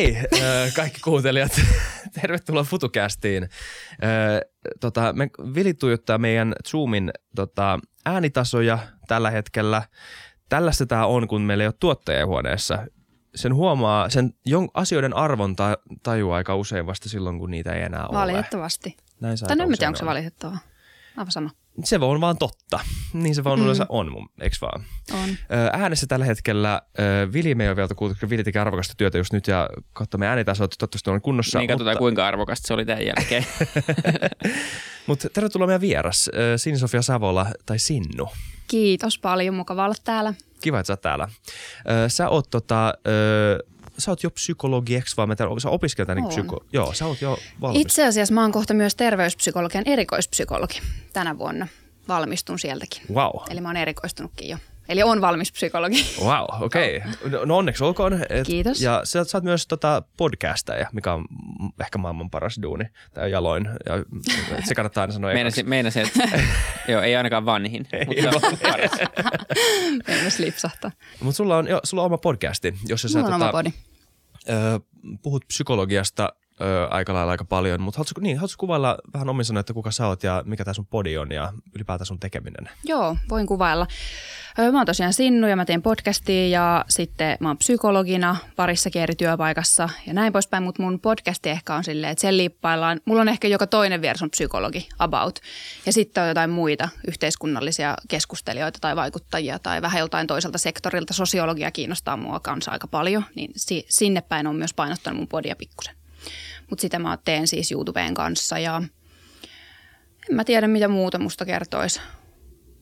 hei kaikki kuuntelijat, tervetuloa FutuCastiin. Tota, me Vili tuijottaa meidän Zoomin tota, äänitasoja tällä hetkellä. Tällaista tämä on, kun meillä ei ole tuottajahuoneessa. Sen huomaa, sen asioiden arvon tajuaa aika usein vasta silloin, kun niitä ei enää ole. Valitettavasti. Näin tai en tiedä, onko se valitettavaa. Aivan sama se on vaan totta. Niin se vaan mm. yleensä on, mun, eikö vaan? On. Äänessä tällä hetkellä Vili me ei ole vielä kuultu, Vili teki arvokasta työtä just nyt ja katsomme äänitasot, toivottavasti on kunnossa. Niin katsotaan mutta... kuinka arvokasta se oli tämän jälkeen. mutta tervetuloa meidän vieras, Sini-Sofia Savola tai Sinnu. Kiitos paljon, mukava olla täällä. Kiva, että sä oot täällä. Sä oot tota, sä oot jo psykologi, eikö vaan? Sä opiskelet niin psyko... Joo, sä oot jo valmis. Itse asiassa mä oon kohta myös terveyspsykologian erikoispsykologi tänä vuonna. Valmistun sieltäkin. Wow. Eli mä oon erikoistunutkin jo. Eli on valmis psykologi. Wow, okei. Okay. No, no onneksi olkoon. Et, Kiitos. Ja sä, sä oot myös tota podcastaja, mikä on ehkä maailman paras duuni, tai jaloin. Ja, se kannattaa aina sanoa Meinasin, meinasin että joo, ei ainakaan vanhin, ei, mutta paras. Meinas lipsahtaa. Mutta sulla on, jo, sulla on oma podcasti, jossa sä tota, oma podi. Puhut psykologiasta ö, aika lailla aika paljon, mutta haluatko, niin, haluatko kuvailla vähän omin että kuka sä oot ja mikä tämä sun podi on ja ylipäätään sun tekeminen? Joo, voin kuvailla. Mä oon tosiaan Sinnu ja mä teen podcastia ja sitten mä oon psykologina parissa eri työpaikassa ja näin poispäin, mutta mun podcasti ehkä on silleen, että sen liippaillaan. Mulla on ehkä joka toinen vieras on psykologi, about. Ja sitten on jotain muita yhteiskunnallisia keskustelijoita tai vaikuttajia tai vähän joltain toiselta sektorilta. Sosiologia kiinnostaa mua kanssa aika paljon, niin sinne päin on myös painottanut mun podia pikkusen. Mutta sitä mä teen siis YouTubeen kanssa ja en mä tiedä mitä muuta musta kertoisi.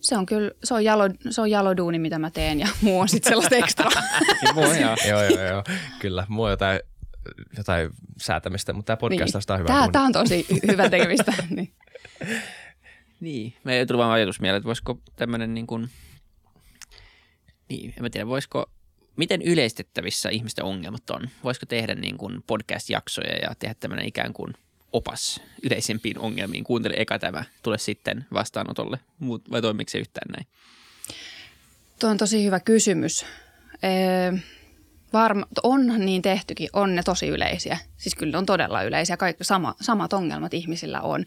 Se on kyllä, se on, jalo, se on jaloduuni, mitä mä teen ja muu on sitten sellaista ekstra. joo. joo, joo, joo, kyllä. Muu on jotain, jotain säätämistä, mutta tämä podcast niin. on hyvä Tämä, tämä on tosi hyvä tekemistä. niin. niin, me tuli vaan ajatus mieleen, että voisiko tämmöinen niin kuin, niin, en mä tiedä, voisiko miten yleistettävissä ihmisten ongelmat on? Voisiko tehdä niin kuin podcast-jaksoja ja tehdä tämmöinen ikään kuin opas yleisempiin ongelmiin? Kuuntele eka tämä, tule sitten vastaanotolle, vai toimiko se yhtään näin? Tuo on tosi hyvä kysymys. Varma, on niin tehtykin, on ne tosi yleisiä. Siis kyllä on todella yleisiä, kaikki sama, samat ongelmat ihmisillä on.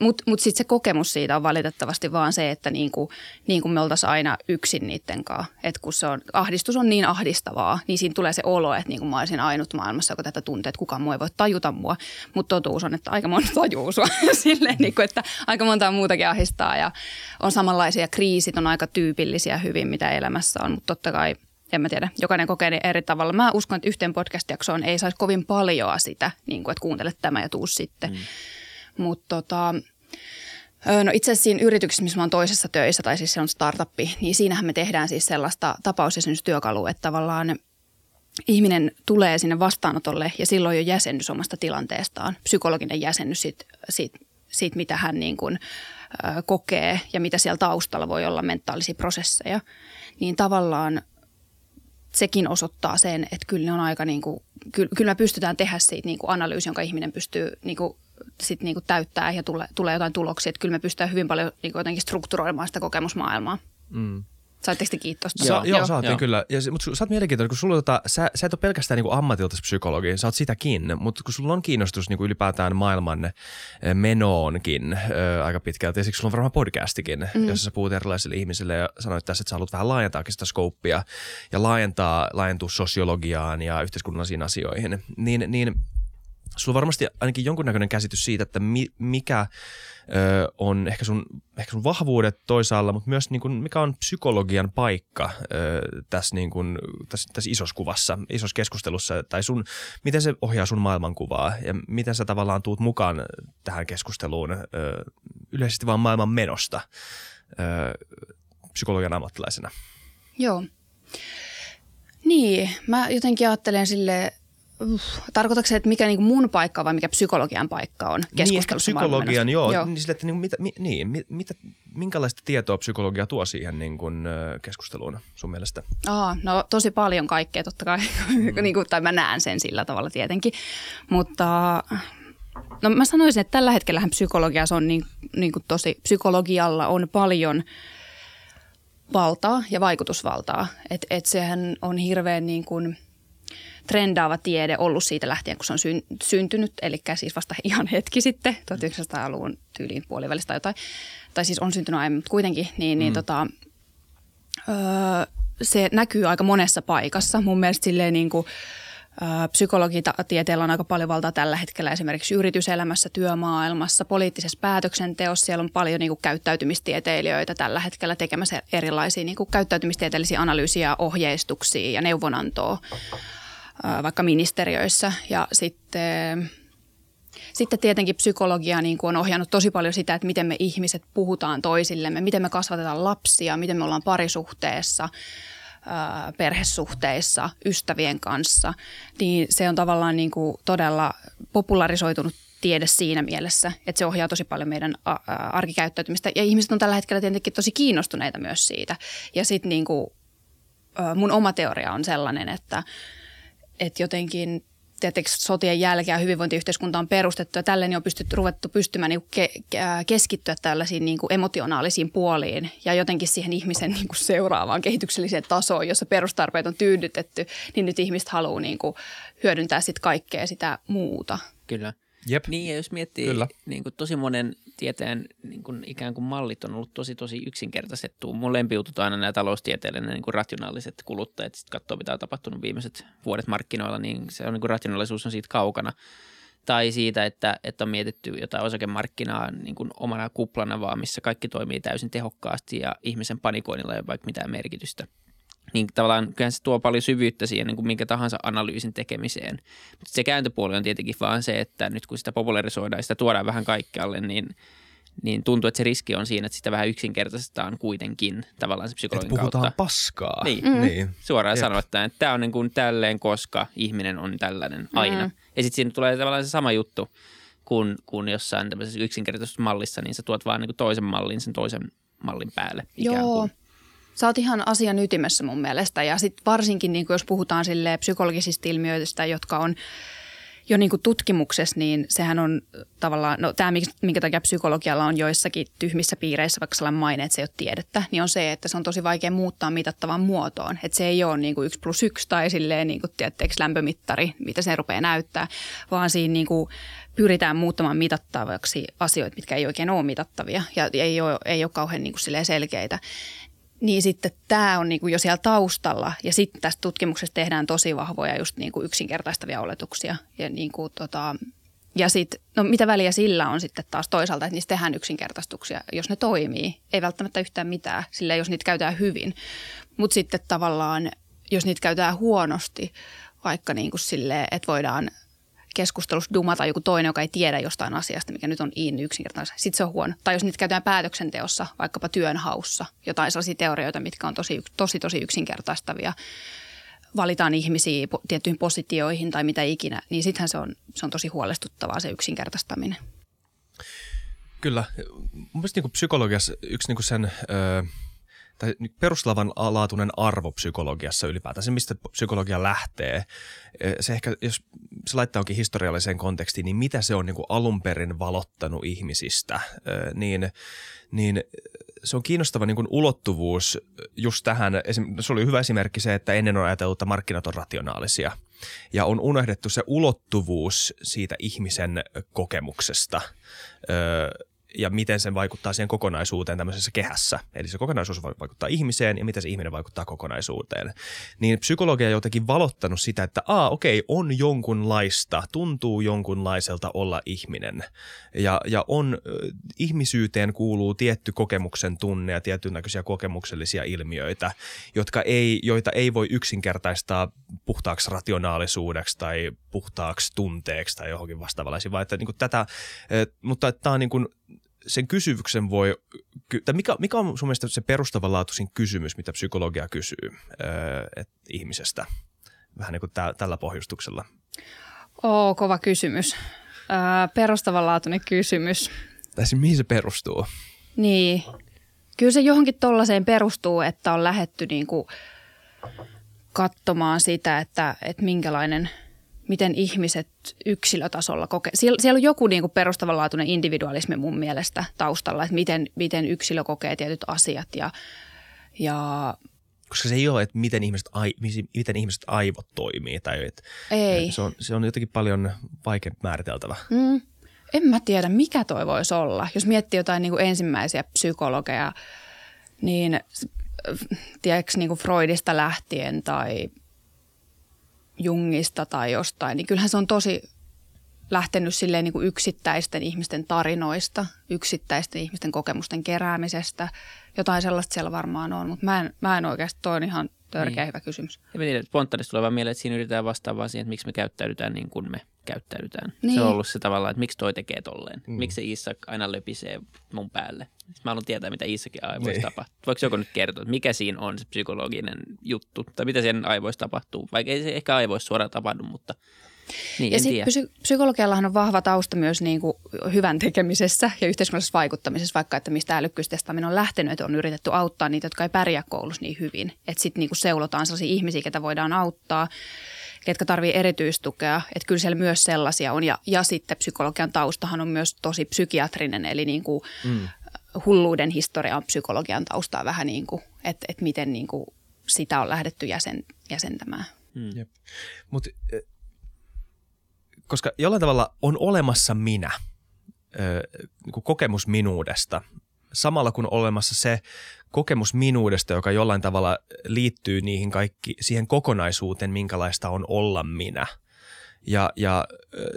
Mutta mut sitten se kokemus siitä on valitettavasti vaan se, että niin kuin, niin kuin me oltaisiin aina yksin niiden kanssa. Että kun se on, ahdistus on niin ahdistavaa, niin siinä tulee se olo, että niin kuin mä olisin ainut maailmassa, joka tätä tuntee, että kukaan muu ei voi tajuta mua. Mutta totuus on, että aika monta tajuu sua silleen, niin kuin, että aika monta muutakin ahdistaa ja on samanlaisia kriisit, on aika tyypillisiä hyvin, mitä elämässä on. Mutta totta kai – en mä tiedä, jokainen kokee ne eri tavalla. Mä uskon, että yhteen podcast-jaksoon ei saisi kovin paljon sitä, niin kuin, että kuuntele tämä ja tuu sitten. Mm. Mutta tota, No itse asiassa siinä yrityksessä, missä mä oon toisessa töissä, tai siis se on startuppi, niin siinähän me tehdään siis sellaista tapausjäsennystyökalua, että tavallaan ihminen tulee sinne vastaanotolle ja silloin jo jäsennys omasta tilanteestaan, psykologinen jäsennys siitä, siitä, siitä mitä hän niin kuin, kokee ja mitä siellä taustalla voi olla mentaalisia prosesseja. Niin tavallaan sekin osoittaa sen, että kyllä ne on aika niin kuin, kyllä, kyllä me pystytään tehdä siitä niin kuin analyysi, jonka ihminen pystyy niin kuin, sit niin kuin täyttää ja tulee, tulee jotain tuloksia. Että kyllä me pystytään hyvin paljon niin kuin jotenkin strukturoimaan sitä kokemusmaailmaa. Mm. Saitteko te kiitosta? Sa- joo, joo, saatiin joo. kyllä. Ja, mutta sä oot mielenkiintoinen, kun sulla tota, sä, sä et ole pelkästään niin ammatilta psykologi, sä oot sitäkin, mutta kun sulla on kiinnostus niin kuin ylipäätään maailman eh, menoonkin äh, aika pitkälti, ja siksi sulla on varmaan podcastikin, mm. jossa sä puhut erilaisille ihmisille ja sanoit tässä, että sä haluat vähän laajentaa sitä skouppia ja laajentaa, laajentua sosiologiaan ja yhteiskunnallisiin asioihin, niin, niin sulla on varmasti ainakin jonkunnäköinen käsitys siitä, että mi, mikä ö, on ehkä sun, ehkä sun vahvuudet toisaalla, mutta myös niin kuin, mikä on psykologian paikka ö, tässä, niin kuin, tässä, tässä isossa kuvassa, isossa keskustelussa, tai sun, miten se ohjaa sun maailmankuvaa ja miten sä tavallaan tuut mukaan tähän keskusteluun ö, yleisesti vaan maailman menosta ö, psykologian ammattilaisena. Joo. Niin, mä jotenkin ajattelen sille tarkoitatko se, että mikä niin mun paikka vai mikä psykologian paikka on keskustelussa Niin, psykologian, joo. joo. Niin, sille, että niin, mitä, mi, niin, mitä, minkälaista tietoa psykologia tuo siihen niin kuin, keskusteluun sun mielestä? Aa, no tosi paljon kaikkea totta kai, mm. niin kuin, tai mä näen sen sillä tavalla tietenkin, mutta no mä sanoisin, että tällä hetkellä psykologiassa on niin, niin kuin tosi, psykologialla on paljon valtaa ja vaikutusvaltaa, että et sehän on hirveän niin kuin – trendaava tiede ollut siitä lähtien, kun se on syn- syntynyt, eli siis vasta ihan hetki sitten, 1900-luvun tyyliin puolivälistä jotain, tai siis on syntynyt aiemmin, mutta kuitenkin, niin, niin mm. tota, öö, se näkyy aika monessa paikassa. Mun mielestä silleen niin kuin, Psykologitieteellä on aika paljon valtaa tällä hetkellä esimerkiksi yrityselämässä, työmaailmassa, poliittisessa päätöksenteossa. Siellä on paljon niin kuin, käyttäytymistieteilijöitä tällä hetkellä tekemässä erilaisia niin kuin, käyttäytymistieteellisiä analyysiä, ohjeistuksia ja neuvonantoa vaikka ministeriöissä. Ja sitten, sitten tietenkin psykologia niin kuin on ohjannut tosi paljon sitä, että miten me ihmiset puhutaan toisillemme, miten me kasvatetaan lapsia, miten me ollaan parisuhteessa – perhesuhteissa, ystävien kanssa, niin se on tavallaan niin kuin todella popularisoitunut tiede siinä mielessä, että se ohjaa tosi paljon meidän arkikäyttäytymistä. Ja ihmiset on tällä hetkellä tietenkin tosi kiinnostuneita myös siitä. Ja sitten niin kuin, mun oma teoria on sellainen, että, että jotenkin tietenkin sotien jälkeen hyvinvointiyhteiskunta on perustettu ja tälleen on pystytty, ruvettu pystymään niin ke- keskittyä tällaisiin niin kuin emotionaalisiin puoliin ja jotenkin siihen ihmisen niin kuin seuraavaan kehitykselliseen tasoon, jossa perustarpeet on tyydytetty, niin nyt ihmiset haluaa niin kuin hyödyntää sitten kaikkea sitä muuta. Kyllä. Jep. Niin ja jos miettii Kyllä. Niin kuin tosi monen tieteen niin kuin ikään kuin mallit on ollut tosi tosi yksinkertaistettu. Mun lempiutut aina nämä taloustieteellinen niin kuin rationaaliset kuluttajat. Sitten katsoo, mitä on tapahtunut viimeiset vuodet markkinoilla, niin se on niin kuin rationaalisuus on siitä kaukana. Tai siitä, että, että on mietitty jotain osakemarkkinaa niin kuin omana kuplana vaan, missä kaikki toimii täysin tehokkaasti ja ihmisen panikoinnilla ei ole vaikka mitään merkitystä – niin tavallaan kyllähän se tuo paljon syvyyttä siihen niin kuin minkä tahansa analyysin tekemiseen. Mutta se kääntöpuoli on tietenkin vaan se, että nyt kun sitä popularisoidaan ja sitä tuodaan vähän kaikkialle, niin niin tuntuu, että se riski on siinä, että sitä vähän yksinkertaistetaan kuitenkin tavallaan se psykologin että puhutaan kautta. paskaa. Niin, mm. niin. suoraan sanotaan, että tämä on niin kuin tälleen, koska ihminen on tällainen aina. Mm. Ja sitten siinä tulee tavallaan se sama juttu kuin, kuin jossain tämmöisessä yksinkertaisessa mallissa, niin sä tuot vaan niin kuin toisen mallin sen toisen mallin päälle. Ikään Joo. Sä oot ihan asian ytimessä mun mielestä ja sitten varsinkin niin jos puhutaan sille psykologisista ilmiöistä, jotka on jo niin tutkimuksessa, niin sehän on tavallaan, no tämä minkä takia psykologialla on joissakin tyhmissä piireissä vaikka sellainen maine, että se ei ole tiedettä, niin on se, että se on tosi vaikea muuttaa mitattavaan muotoon. Että se ei ole niin yksi plus yksi tai silleen niin tiedättekö, lämpömittari, mitä se rupeaa näyttää, vaan siinä niin pyritään muuttamaan mitattavaksi asioita, mitkä ei oikein ole mitattavia ja ei ole, ei ole kauhean niin selkeitä. Niin sitten tämä on niinku jo siellä taustalla ja sitten tästä tutkimuksesta tehdään tosi vahvoja just niinku yksinkertaistavia oletuksia. Ja, niinku tota, ja sitten, no mitä väliä sillä on sitten taas toisaalta, että niistä tehdään yksinkertaistuksia, jos ne toimii. Ei välttämättä yhtään mitään, sillä jos niitä käytetään hyvin. Mutta sitten tavallaan, jos niitä käytetään huonosti, vaikka niin kuin silleen, että voidaan – keskustelussa dumata joku toinen, joka ei tiedä jostain asiasta, mikä nyt on in yksinkertaisesti. Sitten se on huono. Tai jos niitä käytetään päätöksenteossa, vaikkapa työnhaussa, jotain sellaisia teorioita, mitkä on tosi, tosi, tosi yksinkertaistavia, valitaan ihmisiä tiettyihin positioihin tai mitä ikinä, niin sittenhän se on, se on tosi huolestuttavaa se yksinkertaistaminen. Kyllä. Mun mielestä niin psykologiassa yksi niin sen... Öö tai perustavanlaatuinen arvo psykologiassa ylipäätään, se mistä psykologia lähtee, se ehkä, jos se laittaa onkin historialliseen kontekstiin, niin mitä se on niin kuin alun perin valottanut ihmisistä, niin, niin se on kiinnostava niin kuin ulottuvuus just tähän. Se oli hyvä esimerkki se, että ennen on ajateltu, että markkinat on rationaalisia. Ja on unohdettu se ulottuvuus siitä ihmisen kokemuksesta ja miten se vaikuttaa siihen kokonaisuuteen tämmöisessä kehässä. Eli se kokonaisuus vaikuttaa ihmiseen ja miten se ihminen vaikuttaa kokonaisuuteen. Niin psykologia on jotenkin valottanut sitä, että aa okei, on jonkunlaista, tuntuu jonkunlaiselta olla ihminen. Ja, ja on, ihmisyyteen kuuluu tietty kokemuksen tunne ja tietyn näköisiä kokemuksellisia ilmiöitä, jotka ei, joita ei voi yksinkertaistaa puhtaaksi rationaalisuudeksi tai puhtaaksi tunteeksi tai johonkin vastaavallaisiin, vaan että niin kuin tätä, mutta tämä on niin kuin sen kysymyksen voi, tai mikä, mikä on sun mielestä se perustavanlaatuisin kysymys, mitä psykologia kysyy öö, et, ihmisestä, vähän niin kuin tä, tällä pohjustuksella? Oo, kova kysymys. Öö, perustavanlaatuinen kysymys. Tai siis mihin se perustuu? Niin, kyllä se johonkin tollaiseen perustuu, että on lähetty niin kuin katsomaan sitä, että, että minkälainen – miten ihmiset yksilötasolla kokee. Siellä, siellä on joku niin kuin perustavanlaatuinen individualismi mun mielestä taustalla, että miten, miten yksilö kokee tietyt asiat ja, ja koska se ei ole, että miten ihmiset, ai, miten ihmiset aivot toimii. Tai että Ei. Se on, se on jotenkin paljon vaikeampi määriteltävä. Mm. En mä tiedä, mikä toi voisi olla. Jos miettii jotain niin kuin ensimmäisiä psykologeja, niin tiedätkö niin kuin Freudista lähtien tai Jungista tai jostain, niin kyllähän se on tosi lähtenyt silleen niin kuin yksittäisten ihmisten tarinoista, yksittäisten ihmisten kokemusten keräämisestä. Jotain sellaista siellä varmaan on, mutta mä en, mä en oikeasti, toi on ihan törkeä niin. hyvä kysymys. Ja mä tiedän, spontaanisesti tulee vaan mieleen, että siinä yritetään vastaa siihen, että miksi me käyttäydytään niin kuin me käyttäydytään. Niin. Se on ollut se tavallaan, että miksi toi tekee tolleen. Mm. Miksi se Iisak aina löpisee mun päälle. Sitten mä haluan tietää, mitä Iisakin aivoissa niin. tapahtuu. Voiko joku nyt kertoa, että mikä siinä on se psykologinen juttu? Tai mitä sen aivoissa tapahtuu? Vaikka ei se ehkä aivoissa suoraan tapahdu, mutta niin, ja sitten psy- psykologiallahan on vahva tausta myös niin kuin hyvän tekemisessä ja yhteiskunnallisessa vaikuttamisessa, vaikka että mistä älykkyystestaaminen on lähtenyt, että on yritetty auttaa niitä, jotka ei pärjää koulussa niin hyvin. Että sitten niin seulotaan sellaisia ihmisiä, ketä voidaan auttaa ketkä tarvii erityistukea. Että kyllä siellä myös sellaisia on. Ja, ja sitten psykologian taustahan on myös tosi psykiatrinen, eli niin kuin mm. hulluuden historia on psykologian taustaa vähän niin kuin, että, että miten niin kuin sitä on lähdetty jäsen, jäsentämään. Mm. Mutta koska jollain tavalla on olemassa minä, niin kokemus minuudesta, samalla kun olemassa se kokemus minuudesta, joka jollain tavalla liittyy niihin kaikki, siihen kokonaisuuteen, minkälaista on olla minä. Ja, ja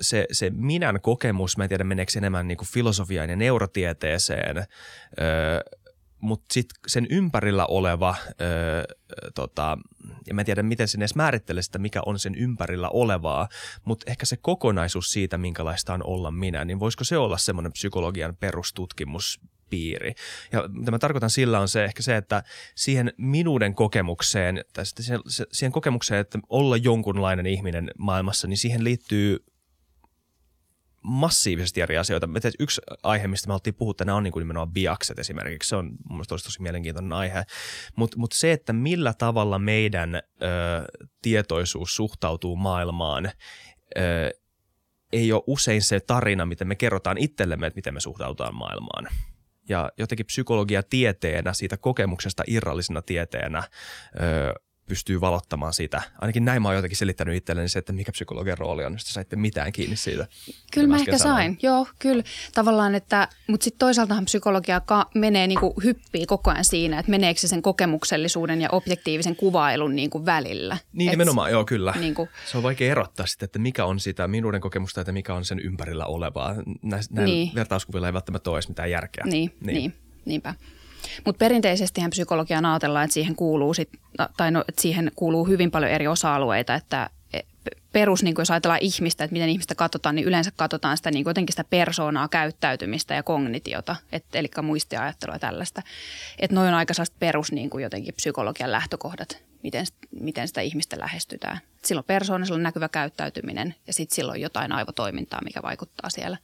se, se minän kokemus, mä en tiedä meneekö enemmän niin kuin filosofiaan ja neurotieteeseen, mutta sitten sen ympärillä oleva, öö, tota, ja mä en tiedä miten sen edes määrittelee sitä, mikä on sen ympärillä olevaa, mutta ehkä se kokonaisuus siitä, minkälaista on olla minä, niin voisiko se olla semmoinen psykologian perustutkimus piiri. Ja mitä mä tarkoitan sillä on se ehkä se, että siihen minuuden kokemukseen, tai siihen, siihen kokemukseen, että olla jonkunlainen ihminen maailmassa, niin siihen liittyy massiivisesti eri asioita. Yksi aihe, mistä me haluttiin puhua tänään on niin kuin nimenomaan biakset esimerkiksi. Se on mun mielestä tosi, tosi mielenkiintoinen aihe. Mutta mut se, että millä tavalla meidän ö, tietoisuus suhtautuu maailmaan, ö, ei ole usein se tarina, miten me kerrotaan itsellemme, että miten me suhtaututaan maailmaan. Ja jotenkin psykologia tieteenä, siitä kokemuksesta irrallisena tieteenä, pystyy valottamaan sitä. Ainakin näin mä oon jotenkin selittänyt itselleni se, että mikä psykologian rooli on, jos saitte mitään kiinni siitä. Kyllä mä ehkä sanoin. sain, joo, kyllä. Tavallaan, että, mutta sitten toisaaltahan psykologia ka- menee niin kuin hyppii koko ajan siinä, että meneekö se sen kokemuksellisuuden ja objektiivisen kuvailun niin kuin välillä. Niin Et, nimenomaan, joo kyllä. Niin kuin, se on vaikea erottaa sitten, että mikä on sitä minuuden kokemusta ja mikä on sen ympärillä olevaa. Näin, niin. vertauskuvilla ei välttämättä ole edes mitään järkeä. Niin, niin. niin niinpä. Mutta perinteisesti psykologiaan ajatellaan, että siihen kuuluu, sit, tai no, että siihen kuuluu hyvin paljon eri osa-alueita, että e, perus, niin kuin jos ajatellaan ihmistä, että miten ihmistä katsotaan, niin yleensä katsotaan sitä niin kuin jotenkin sitä persoonaa, käyttäytymistä ja kognitiota, et, eli muistiajattelua ja tällaista. Että noin on aika perus niin kuin jotenkin psykologian lähtökohdat, miten, miten sitä ihmistä lähestytään. silloin persoona, silloin näkyvä käyttäytyminen ja sitten silloin jotain aivotoimintaa, mikä vaikuttaa siellä.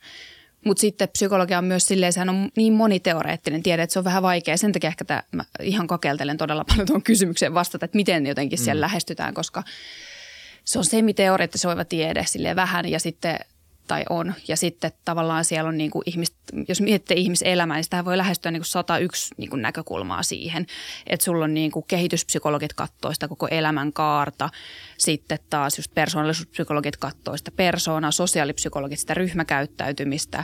Mutta sitten psykologia on myös silleen, sehän on niin moniteoreettinen tiede, että se on vähän vaikea. Sen takia ehkä tämä, mä ihan kokeiltelen todella paljon tuon kysymykseen vastata, että miten jotenkin siellä mm. lähestytään, koska se on semi-teoreettisoiva tiede silleen vähän ja sitten tai on. Ja sitten tavallaan siellä on niin kuin ihmis, jos miettii ihmiselämää, niin sitä voi lähestyä niin kuin 101 niin kuin näkökulmaa siihen. Että sulla on niin kuin kehityspsykologit kattoo sitä koko elämän kaarta. Sitten taas just persoonallisuuspsykologit kattoo sitä persoonaa, sosiaalipsykologit sitä ryhmäkäyttäytymistä.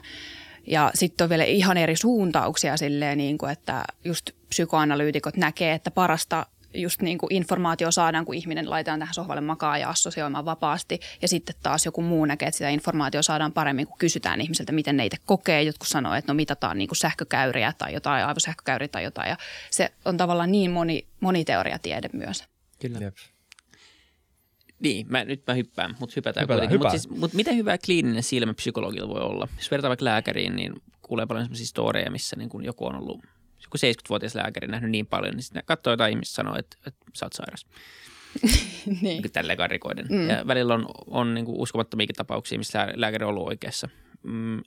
Ja sitten on vielä ihan eri suuntauksia silleen, niin kuin, että just psykoanalyytikot näkee, että parasta just niin kuin informaatio saadaan, kun ihminen laitetaan tähän sohvalle makaa ja assosioimaan vapaasti. Ja sitten taas joku muu näkee, että sitä informaatio saadaan paremmin, kun kysytään ihmiseltä, miten ne itse kokee. Jotkut sanoo, että no mitataan niin kuin sähkökäyriä tai jotain, aivosähkökäyriä tai jotain. Ja se on tavallaan niin moni, moniteoriatiede myös. Kyllä. Jep. Niin, mä, nyt mä hyppään, mutta hypätään Hypätään, kuitenkin. Mutta siis, mut miten hyvä kliininen silmä psykologilla voi olla? Jos vertaa vaikka lääkäriin, niin kuulee paljon sellaisia storeja, missä niin kun joku on ollut joku 70-vuotias lääkäri nähnyt niin paljon, niin sitten katsoo jotain ihmistä sanoo, että, että sä oot sairas. niin. niin tälleen karikoiden. Mm. Ja välillä on, on niin uskomattomiakin tapauksia, missä lääkäri on ollut oikeassa. Mm.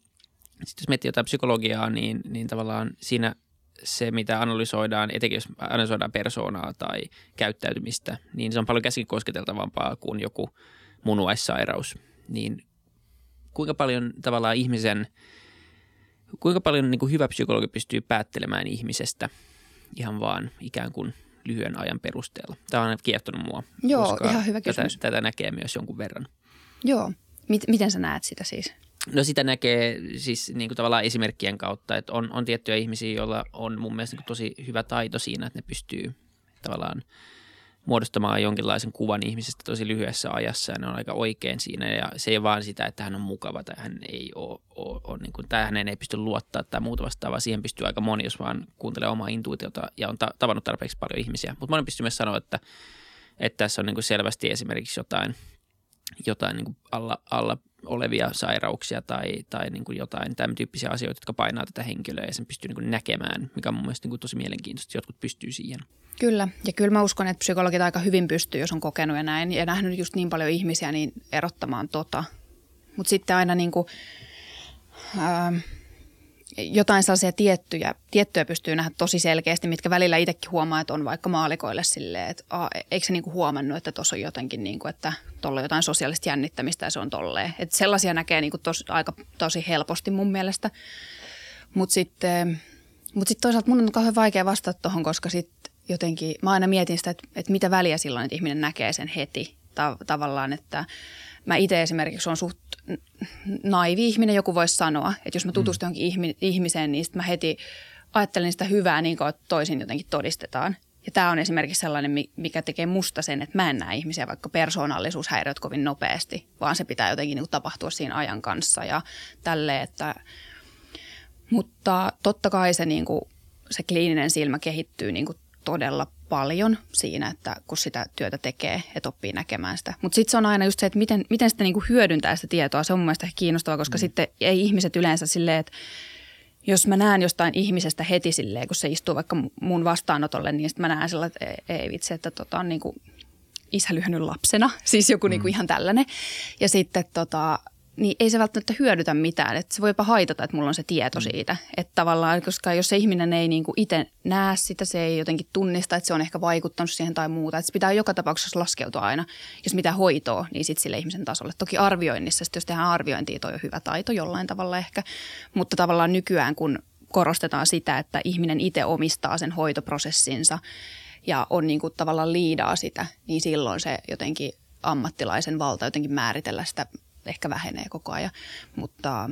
Sitten jos miettii jotain psykologiaa, niin, niin tavallaan siinä se, mitä analysoidaan, etenkin jos analysoidaan persoonaa tai käyttäytymistä, niin se on paljon käsin kosketeltavampaa kuin joku munuaissairaus. Niin kuinka paljon tavallaan ihmisen – kuinka paljon niin kuin hyvä psykologi pystyy päättelemään ihmisestä ihan vaan ikään kuin lyhyen ajan perusteella. Tämä on kiehtonut mua. Joo, koska ihan hyvä tätä, kysymys. tätä näkee myös jonkun verran. Joo. Mit, miten sä näet sitä siis? No sitä näkee siis niin kuin tavallaan esimerkkien kautta, että on, on tiettyjä ihmisiä, joilla on mun mielestä niin kuin tosi hyvä taito siinä, että ne pystyy tavallaan muodostamaan jonkinlaisen kuvan ihmisestä tosi lyhyessä ajassa ja ne on aika oikein siinä ja se ei vaan sitä, että hän on mukava tai hän ei ole, ole, ole niin kuin, tai hänen ei pysty luottaa tai muuta vastaavaa. Siihen pystyy aika moni, jos vaan kuuntelee omaa intuitiota ja on ta- tavannut tarpeeksi paljon ihmisiä. Mutta moni pystyy myös sanoa, että, että tässä on niin kuin selvästi esimerkiksi jotain, jotain niin kuin alla, alla olevia sairauksia tai, tai niin kuin jotain tämän tyyppisiä asioita, jotka painaa tätä henkilöä ja sen pystyy niin kuin näkemään, mikä on mun mielestä niin kuin tosi mielenkiintoista. Jotkut pystyy siihen. Kyllä, ja kyllä mä uskon, että psykologit aika hyvin pystyy, jos on kokenut ja näin, ja nähnyt just niin paljon ihmisiä, niin erottamaan tota. Mutta sitten aina niin kuin, ää, jotain sellaisia tiettyjä, tiettyjä pystyy nähdä tosi selkeästi, mitkä välillä itsekin huomaa, että on vaikka maalikoille silleen, että a, eikö se niin kuin huomannut, että tuossa on jotenkin, niin kuin, että tuolla on jotain sosiaalista jännittämistä ja se on tolleen. Että sellaisia näkee niin kuin tos, aika tosi helposti mun mielestä. Mutta sitten mut sit toisaalta mun on kauhean vaikea vastata tuohon, koska sitten jotenkin, mä aina mietin sitä, että, että mitä väliä silloin, että ihminen näkee sen heti ta- tavallaan, että mä itse esimerkiksi on suht naivi ihminen, joku voisi sanoa, että jos mä tutustun johonkin ihmi- ihmiseen, niin sit mä heti ajattelen sitä hyvää niin kuin, että toisin jotenkin todistetaan. Ja tämä on esimerkiksi sellainen, mi- mikä tekee musta sen, että mä en näe ihmisiä vaikka persoonallisuushäiriöt kovin nopeasti, vaan se pitää jotenkin niin kuin tapahtua siinä ajan kanssa ja tälleen, että mutta totta kai se, niin kuin, se kliininen silmä kehittyy niin kuin todella paljon siinä, että kun sitä työtä tekee, että oppii näkemään sitä. Mutta sitten se on aina just se, että miten, miten sitä niin kuin hyödyntää sitä tietoa. Se on mun mielestä kiinnostavaa, koska mm. sitten ei ihmiset yleensä silleen, että jos mä näen jostain ihmisestä heti silleen, kun se istuu vaikka mun vastaanotolle, niin sitten mä näen sillä, että ei, ei vitsi, että tota on niin kuin isä lyhännyt lapsena, siis joku mm. niin kuin ihan tällainen. Ja sitten tota, niin ei se välttämättä hyödytä mitään. Että se voi jopa haitata, että mulla on se tieto mm. siitä. Että tavallaan, koska jos se ihminen ei niinku itse näe sitä, se ei jotenkin tunnista, että se on ehkä vaikuttanut siihen tai muuta. Että se pitää joka tapauksessa laskeutua aina, jos mitä hoitoa, niin sitten sille ihmisen tasolle. Toki arvioinnissa, jos tehdään arviointia, toi on hyvä taito jollain tavalla ehkä. Mutta tavallaan nykyään, kun korostetaan sitä, että ihminen itse omistaa sen hoitoprosessinsa ja on niinku tavallaan liidaa sitä, niin silloin se jotenkin ammattilaisen valta jotenkin määritellä sitä ehkä vähenee koko ajan. Mutta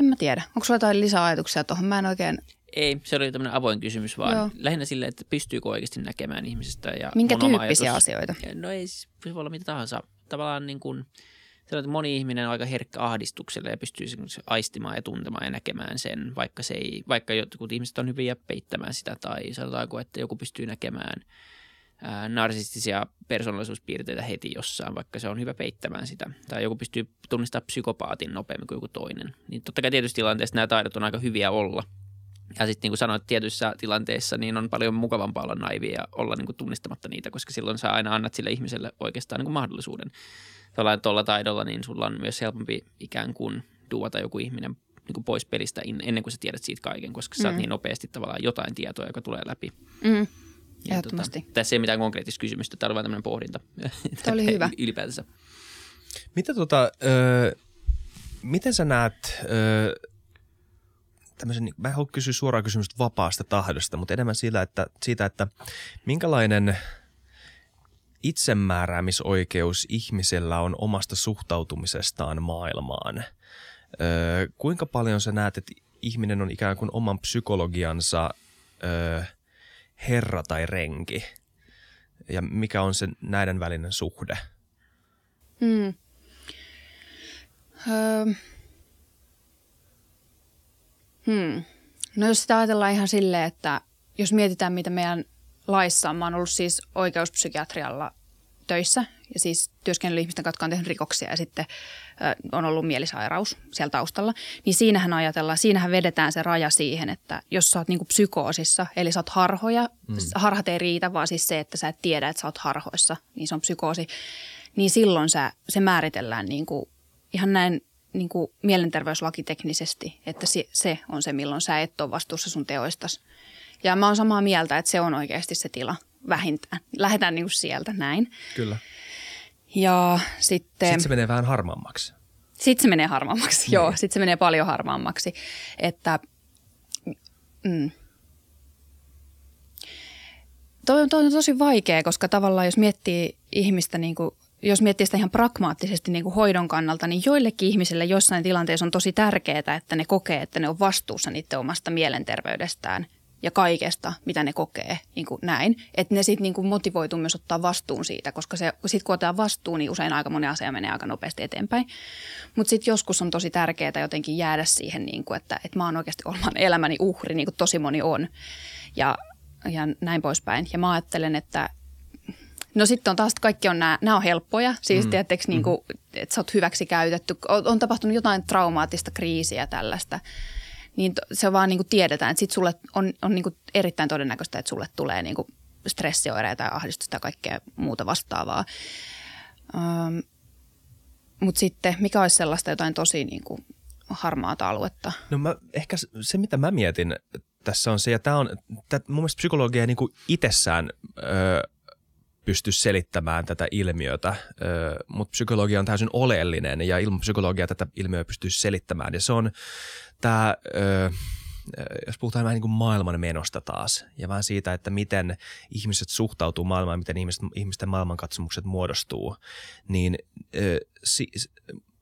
en mä tiedä. Onko sulla jotain lisäajatuksia tuohon? Mä en oikein... Ei, se oli tämmöinen avoin kysymys vaan. Joo. Lähinnä silleen, että pystyykö oikeasti näkemään ihmisestä. Ja Minkä tyyppisiä ajatus- asioita? No ei, siis se voi olla mitä tahansa. Tavallaan niin kuin, että moni ihminen on aika herkkä ahdistukselle ja pystyy aistimaan ja tuntemaan ja näkemään sen, vaikka, se ei, vaikka jotkut ihmiset on hyviä peittämään sitä tai sanotaanko, että joku pystyy näkemään ää, narsistisia persoonallisuuspiirteitä heti jossain, vaikka se on hyvä peittämään sitä. Tai joku pystyy tunnistamaan psykopaatin nopeammin kuin joku toinen. Niin totta kai tietysti tilanteessa nämä taidot on aika hyviä olla. Ja sitten niin kuin sanoit, tietyissä tilanteissa niin on paljon mukavampaa olla naivi ja olla niin kuin tunnistamatta niitä, koska silloin sä aina annat sille ihmiselle oikeastaan niin kuin mahdollisuuden. Tuolla, tuolla taidolla niin sulla on myös helpompi ikään kuin duota joku ihminen niin kuin pois pelistä ennen kuin sä tiedät siitä kaiken, koska sä saat Mm. niin nopeasti tavallaan jotain tietoa, joka tulee läpi. Mm. Ja Ehdottomasti. Tota, tässä ei mitään konkreettista kysymystä, tämä oli vain tämmöinen pohdinta. Tämä oli hyvä. Ylipäätänsä. Mitä tota, ö, miten sä näet ö, tämmöisen, niin- mä en halua kysyä suoraan kysymystä vapaasta tahdosta, mutta enemmän siitä, että, siitä, että minkälainen itsemääräämisoikeus ihmisellä on omasta suhtautumisestaan maailmaan. Ö, kuinka paljon sä näet, että ihminen on ikään kuin oman psykologiansa ö, herra tai renki? Ja mikä on se näiden välinen suhde? Mm. Öö. Hmm. No jos sitä ajatellaan ihan silleen, että jos mietitään, mitä meidän laissa on, mä oon ollut siis oikeuspsykiatrialla töissä ja siis työskennellyt ihmisten kanssa, jotka on tehnyt rikoksia ja sitten on ollut mielisairaus siellä taustalla, niin siinähän ajatellaan, siinähän vedetään se raja siihen, että jos sä oot niinku psykoosissa, eli sä oot harhoja, mm. harhat ei riitä, vaan siis se, että sä et tiedä, että sä oot harhoissa, niin se on psykoosi, niin silloin sä, se määritellään niinku, ihan näin niin kuin mielenterveyslakiteknisesti, että se, se on se, milloin sä et ole vastuussa sun teoistas. Ja mä oon samaa mieltä, että se on oikeasti se tila vähintään. Lähdetään niin kuin sieltä näin. Kyllä. Ja sitten... Sitten se menee vähän harmaammaksi. Sitten se menee harmaammaksi, joo. Sitten se menee paljon harmaammaksi. Että, mm, toi, toi on tosi vaikea, koska tavallaan jos miettii ihmistä niin kuin jos miettii sitä ihan pragmaattisesti niin kuin hoidon kannalta, niin joillekin ihmisille jossain tilanteessa on tosi tärkeää, että ne kokee, että ne on vastuussa niiden omasta mielenterveydestään ja kaikesta, mitä ne kokee, niin kuin näin. Että ne sitten niin motivoituu myös ottaa vastuun siitä, koska se, sit kun otetaan vastuu, niin usein aika moni asia menee aika nopeasti eteenpäin. Mutta sitten joskus on tosi tärkeää jotenkin jäädä siihen, niin kuin, että, että mä oon oikeasti oman elämäni uhri, niin kuin tosi moni on. Ja, ja näin poispäin. Ja mä ajattelen, että No sitten on taas, kaikki on nämä, nämä on helppoja, siis mm. tietysti, niin kuin, että sä oot hyväksi käytetty, on, on tapahtunut jotain traumaattista kriisiä tällaista, niin se vaan niin kuin tiedetään, että sit sulle on, on niin kuin erittäin todennäköistä, että sulle tulee niin kuin stressioireita ja ahdistusta ja kaikkea muuta vastaavaa. Um, Mutta sitten, mikä olisi sellaista jotain tosi niin kuin harmaata aluetta? No mä, ehkä se, mitä mä mietin tässä on se, ja tämä on, tää, mun mielestä psykologia niin kuin itsessään pysty selittämään tätä ilmiötä, mutta psykologia on täysin oleellinen ja ilman psykologiaa tätä ilmiöä pystyy selittämään. Ja se on tämä, jos puhutaan vähän niin kuin maailman menosta taas ja vähän siitä, että miten ihmiset suhtautuu maailmaan, miten ihmiset, ihmisten maailmankatsomukset muodostuu, niin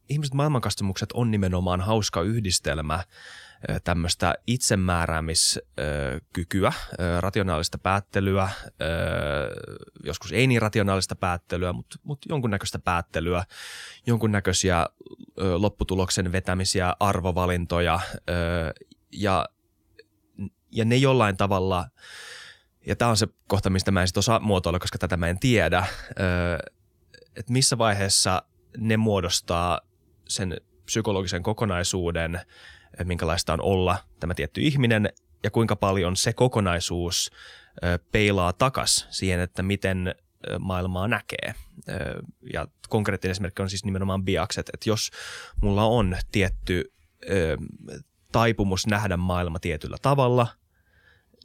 ihmiset maailmankatsomukset on nimenomaan hauska yhdistelmä tämmöistä itsemääräämiskykyä, rationaalista päättelyä, joskus ei niin rationaalista päättelyä, mutta, mutta jonkunnäköistä päättelyä, jonkunnäköisiä lopputuloksen vetämisiä, arvovalintoja ja, ja ne jollain tavalla, ja tämä on se kohta, mistä mä en sitten osaa muotoilla, koska tätä mä en tiedä, että missä vaiheessa ne muodostaa sen psykologisen kokonaisuuden – minkälaista on olla tämä tietty ihminen ja kuinka paljon se kokonaisuus peilaa takas siihen, että miten maailmaa näkee. Ja konkreettinen esimerkki on siis nimenomaan biakset, että jos mulla on tietty taipumus nähdä maailma tietyllä tavalla,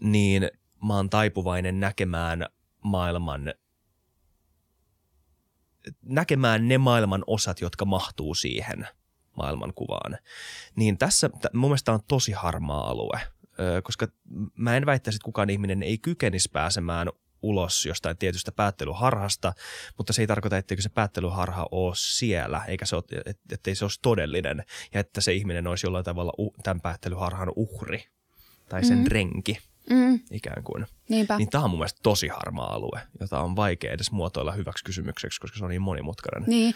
niin mä oon taipuvainen näkemään maailman näkemään ne maailman osat, jotka mahtuu siihen – maailmankuvaan. Niin tässä mun mielestä on tosi harmaa alue, koska mä en väittäisi, että kukaan ihminen ei kykenisi pääsemään ulos jostain tietystä päättelyharhasta, mutta se ei tarkoita, etteikö se päättelyharha ole siellä, eikä se ole, ettei se olisi todellinen, ja että se ihminen olisi jollain tavalla tämän päättelyharhan uhri tai sen mm. renki mm. ikään kuin. Niinpä. Niin tämä on mun mielestä tosi harmaa alue, jota on vaikea edes muotoilla hyväksi kysymykseksi, koska se on niin monimutkainen. Niin.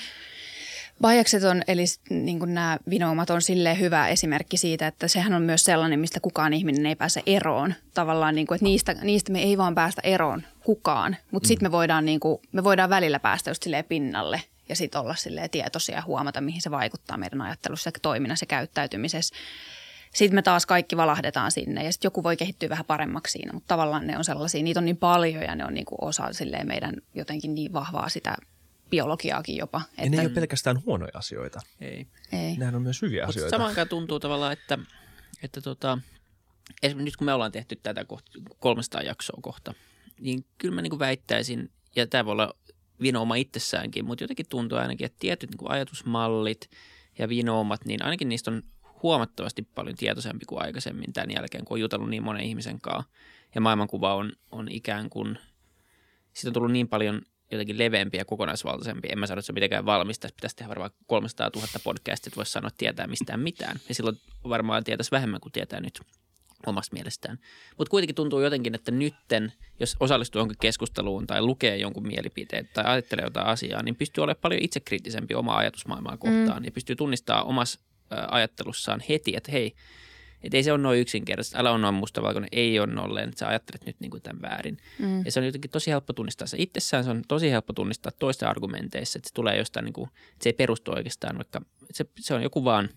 Biakset on, eli niin kuin nämä vinoumat on sille hyvä esimerkki siitä, että sehän on myös sellainen, mistä kukaan ihminen ei pääse eroon. Tavallaan, niin kuin, että niistä, niistä me ei vaan päästä eroon kukaan, mutta mm. sitten me voidaan, niin kuin, me voidaan välillä päästä just silleen pinnalle ja sitten olla silleen tietoisia ja huomata, mihin se vaikuttaa meidän ajattelussa ja toiminnassa ja käyttäytymisessä. Sitten me taas kaikki valahdetaan sinne ja sitten joku voi kehittyä vähän paremmaksi siinä, mutta tavallaan ne on sellaisia, niitä on niin paljon ja ne on niin kuin osa meidän jotenkin niin vahvaa sitä biologiaakin jopa. Ja että... ne ei ole pelkästään huonoja asioita. Ei. ei. Nehän on myös hyviä Mut asioita. Samaan tuntuu tavallaan, että, että tota, esimerkiksi nyt kun me ollaan tehty tätä kohta, 300 jaksoa kohta, niin kyllä mä niin kuin väittäisin, ja tämä voi olla vinooma itsessäänkin, mutta jotenkin tuntuu ainakin, että tietyt niin kuin ajatusmallit ja vinoomat, niin ainakin niistä on huomattavasti paljon tietoisempi kuin aikaisemmin tämän jälkeen, kun on jutellut niin monen ihmisen kanssa. Ja maailmankuva on, on ikään kuin, siitä on tullut niin paljon jotenkin leveämpi ja kokonaisvaltaisempi. En mä sano, että se on mitenkään valmista. Pitäisi tehdä varmaan 300 000 podcastia, että voisi sanoa, että tietää mistään mitään. Ja silloin varmaan tietäisi vähemmän kuin tietää nyt omasta mielestään. Mutta kuitenkin tuntuu jotenkin, että nytten, jos osallistuu jonkin keskusteluun tai lukee jonkun mielipiteet tai ajattelee jotain asiaa, niin pystyy olemaan paljon itsekriittisempi omaa ajatusmaailmaa kohtaan mm. ja pystyy tunnistamaan omassa ajattelussaan heti, että hei, että ei se ole noin yksinkertaisesti. Älä on noin mustavalkoinen, ei ole nolleen, että sä ajattelet nyt niin kuin tämän väärin. Mm. Ja se on jotenkin tosi helppo tunnistaa se itsessään, se on tosi helppo tunnistaa toisten argumenteissa, että se tulee jostain, niin kuin, että se ei perustu oikeastaan, vaikka se, se on joku vaan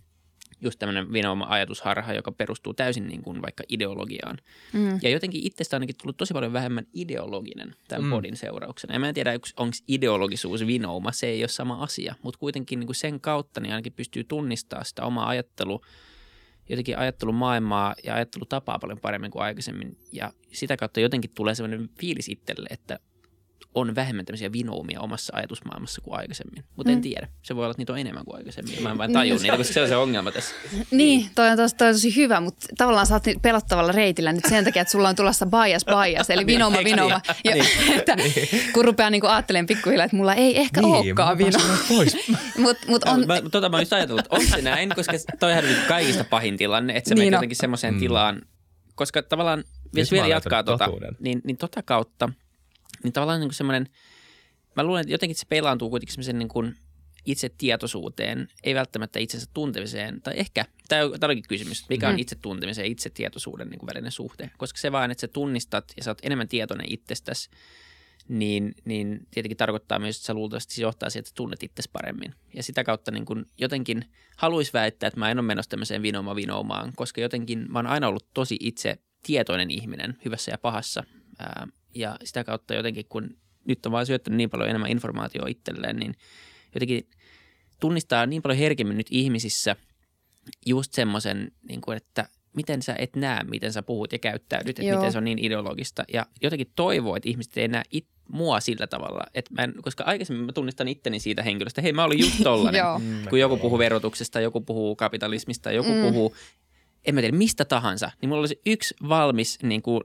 just tämmöinen vinooma ajatusharha, joka perustuu täysin niin kuin vaikka ideologiaan. Mm. Ja jotenkin itsestä ainakin tullut tosi paljon vähemmän ideologinen tämän mm. podin seurauksena. Ja mä en tiedä, onko ideologisuus vinooma, se ei ole sama asia, mutta kuitenkin niin kuin sen kautta niin ainakin pystyy tunnistamaan sitä omaa ajattelu jotenkin ajattelumaailmaa ja ajattelutapaa paljon paremmin kuin aikaisemmin. Ja sitä kautta jotenkin tulee sellainen fiilis itselle, että on vähemmän tämmöisiä vinoumia omassa ajatusmaailmassa kuin aikaisemmin. Mutta en Mm. tiedä. Se voi olla, että niitä on enemmän kuin aikaisemmin. Mä en vain tajua niitä, koska se on se ongelma tässä. Niin, toi on, tosi, toi on tosi hyvä, mutta tavallaan sä oot nyt pelottavalla reitillä nyt sen takia, että sulla on tulossa bias bias, eli vinoma Eikö vinoma. niin? Ja, että, kun rupeaa niinku ajattelemaan pikkuhiljaa, että mulla ei ehkä Niin, olekaan vinoma. pois. Mutta mut on, Mä, tota mä oon just ajatellut, että onko se näin, koska toihan on niin kaikista pahin tilanne, että se Niin niin on. jotenkin semmoiseen mm. tilaan, koska tavallaan, jos vielä jatkaa tota, niin, niin tota kautta, niin tavallaan niin kuin semmoinen, mä luulen, että jotenkin se peilaantuu kuitenkin semmoisen niin kuin itse tietoisuuteen, ei välttämättä itsensä tuntemiseen, tai ehkä, tämä olikin kysymys, että mikä on Mm. itse tuntemisen ja itse tietoisuuden niin kuin välinen suhde, koska se vaan, että sä tunnistat ja sä oot enemmän tietoinen itsestäsi, niin, niin tietenkin tarkoittaa myös, että sä luultavasti se johtaa siihen, että tunnet itsesi paremmin. Ja sitä kautta niin kun jotenkin haluaisi väittää, että mä en ole menossa tämmöiseen vinoma vinoomaan, koska jotenkin mä oon aina ollut tosi itse tietoinen ihminen hyvässä ja pahassa. Ää, ja sitä kautta jotenkin, kun nyt on vaan syöttänyt niin paljon enemmän informaatiota itselleen, niin jotenkin tunnistaa niin paljon herkemmin nyt ihmisissä just semmoisen, niin kuin, että miten sä et näe, miten sä puhut ja käyttäydyt, että Joo. miten se on niin ideologista. Ja jotenkin toivoo, että ihmiset ei näe it, mua sillä tavalla, että mä en, koska aikaisemmin mä tunnistan itteni siitä henkilöstä, hei mä olin just tollanen, Joo. kun joku puhuu verotuksesta, joku puhuu kapitalismista, joku Mm. mm. puhuu, en mä tiedä, mistä tahansa, niin mulla olisi yksi valmis niin kuin,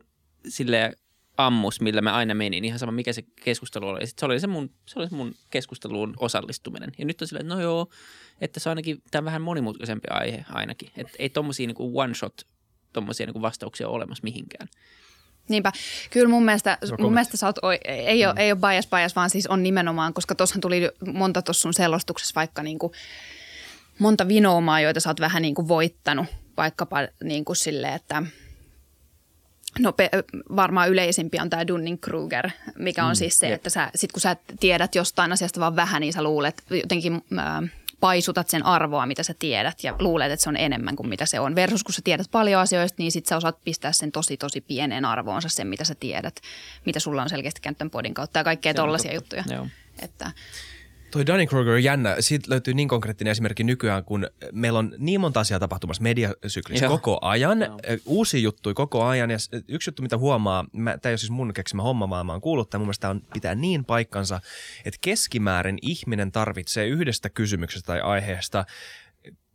sille ammus, millä mä aina menin, ihan sama mikä se keskustelu oli. Sitten se oli se mun, se oli se mun keskusteluun osallistuminen. Ja nyt on silleen, että no joo, että se on ainakin, tämä on vähän monimutkaisempi aihe ainakin. Että ei tommosia niin one shot tommosia niin vastauksia ole olemassa mihinkään. Niinpä. Kyllä mun mielestä, on mun mielestä sä oot, oi- ei, ole, ei ole bias bias, vaan siis on nimenomaan, koska tuossahan tuli monta tuossa sun selostuksessa vaikka niin kuin monta vinoomaa, joita sä oot vähän niin kuin voittanut. Vaikkapa niin kuin silleen, että no pe- varmaan yleisimpi on tämä Dunning-Kruger, mikä on mm, siis se, jep. että sä, sit kun sä tiedät jostain asiasta vaan vähän, niin sä luulet jotenkin äh, paisutat sen arvoa, mitä sä tiedät ja luulet, että se on enemmän kuin mitä se on. Versus kun sä tiedät paljon asioista, niin sit sä osaat pistää sen tosi tosi pieneen arvoonsa sen, mitä sä tiedät, mitä sulla on selkeästi käynyt podin kautta ja kaikkea tollaisia juttuja. Joo. Että, Toi Dunning-Kruger on jännä. Siitä löytyy niin konkreettinen esimerkki nykyään, kun meillä on niin monta asiaa tapahtumassa mediasyklissä Joo. koko ajan. Joo. Uusi juttu koko ajan. Ja yksi juttu, mitä huomaa, tämä ei ole siis mun keksimä homma, vaan mä oon kuullut, että mun mielestä on, pitää niin paikkansa, että keskimäärin ihminen tarvitsee yhdestä kysymyksestä tai aiheesta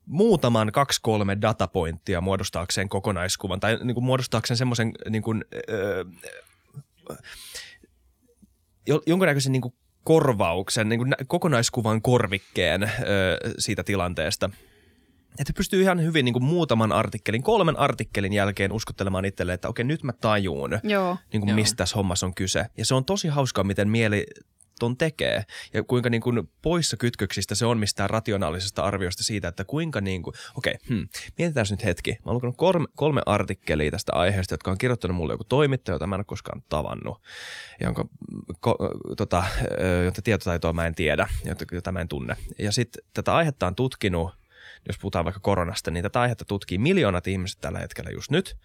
muutaman kaksi kolme datapointtia muodostaakseen kokonaiskuvan tai niin kuin muodostaakseen semmoisen niin kuin, öö, jo- jonkunnäköisen niin kuin korvauksen, niin kuin kokonaiskuvan korvikkeen ö, siitä tilanteesta. Että pystyy ihan hyvin niin kuin muutaman artikkelin, kolmen artikkelin jälkeen uskottelemaan itselleen, että okei, nyt mä tajuun, joo. niin kuin Joo. mistä tässä hommassa on kyse. Ja se on tosi hauskaa, miten mieli ton tekee ja kuinka niin kuin poissa kytköksistä se on mistään rationaalisesta arviosta siitä, että kuinka niin kuin, okei, hmm, mietitään nyt hetki. Mä oon lukenut kolme, kolme artikkelia tästä aiheesta, jotka on kirjoittanut mulle joku toimittaja, jota mä en ole koskaan tavannut, jonka ko, tota, jota tietotaitoa mä en tiedä, jota, jota mä en tunne. Ja sitten tätä aihetta on tutkinut jos puhutaan vaikka koronasta, niin tätä aihetta tutkii miljoonat ihmiset tällä hetkellä just nyt.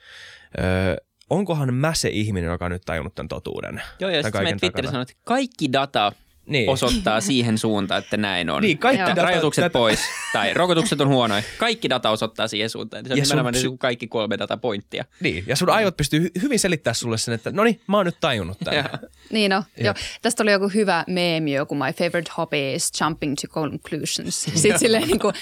Öö, onkohan mä se ihminen, joka on nyt tajunnut tämän totuuden? Joo, ja sitten meidän takana? sanoo, että kaikki data Niin. osoittaa siihen suuntaan, että näin on. Niin, kaikki data, Rajoitukset tätä- pois tai rokotukset on huonoja. Kaikki data osoittaa siihen suuntaan. Se on Ja sun nimenomaan psy- niin kaikki kolme datapointtia. Niin, ja sun aivot pystyy hy- hyvin selittämään sulle sen, että no niin, mä oon nyt tajunnut tämän. Niin no, joo. Tästä oli joku hyvä meemi, joku my favorite hobby is jumping to conclusions. Sitten silleen niin kuin,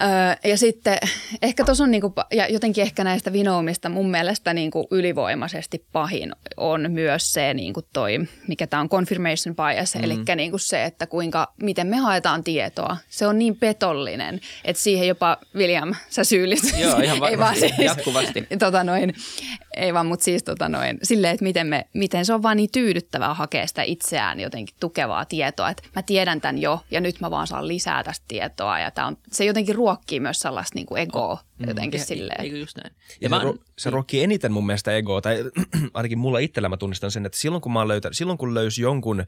Öö, ja sitten ehkä tuossa on niinku, ja jotenkin ehkä näistä vinoumista mun mielestä niinku ylivoimaisesti pahin on myös se niinku toi, mikä tämä on confirmation bias, mm. eli niinku se, että kuinka, miten me haetaan tietoa. Se on niin petollinen, että siihen jopa William, sä syyllistyt. Joo, ihan Ei vaan siis- varmasti. Jatkuvasti. tota noin, ei vaan, mutta siis tota noin, silleen, että miten, me, miten se on vaan niin tyydyttävää hakea sitä itseään jotenkin tukevaa tietoa, että mä tiedän tämän jo ja nyt mä vaan saan lisää tästä tietoa ja tää on, se jotenkin ruokkii myös sellaista niin kuin egoa jotenkin Ja- silleen. Eikö just näin? Ja mä se, ru- se ruokkii eniten mun mielestä egoa, tai ainakin mulla itsellä mä tunnistan sen, että silloin kun mä oon löytänyt, silloin kun löysi jonkun ö,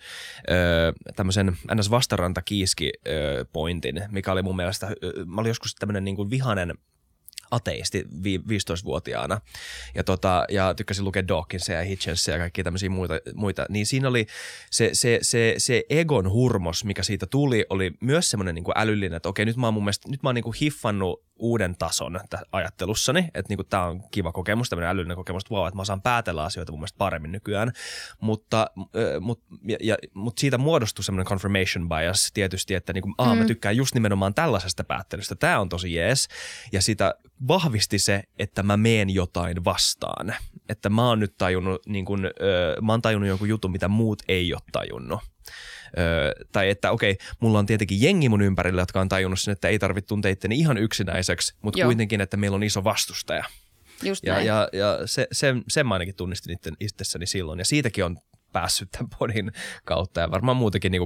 tämmöisen ns. vastaranta kiiski ö, pointin, mikä oli mun mielestä, ö, mä olin joskus tämmöinen niin kuin vihanen ateisti vi- 15-vuotiaana ja, tota, ja tykkäsin lukea Dawkinsia ja Hitchensia ja kaikkia tämmöisiä muita, muita, niin siinä oli se, se, se, se egon hurmos, mikä siitä tuli, oli myös semmoinen niin älyllinen, että okei, nyt mä oon mun mielestä, nyt mä oon niin hiffannut uuden tason ajattelussani, että niin tämä on kiva kokemus, tämmöinen älyllinen kokemus, että wow, että mä osaan päätellä asioita mun mielestä paremmin nykyään, mutta, äh, mut, ja, ja, mut siitä muodostui semmoinen confirmation bias tietysti, että niin kuin, mm. mä tykkään just nimenomaan tällaisesta päättelystä, tämä on tosi jees, ja sitä vahvisti se, että mä meen jotain vastaan, että mä oon nyt tajunnut, niin kuin, äh, mä oon tajunnut jonkun jutun, mitä muut ei ole tajunnut. Öö, tai että okei, mulla on tietenkin jengi mun ympärillä, jotka on tajunnut sen, että ei tarvitse tuntea itteni ihan yksinäiseksi, mutta Joo. kuitenkin, että meillä on iso vastustaja. Just ja, näin. ja, ja se, sen, sen mä ainakin tunnistin itsessäni silloin. Ja siitäkin on päässyt tämän podin kautta ja varmaan muutenkin niin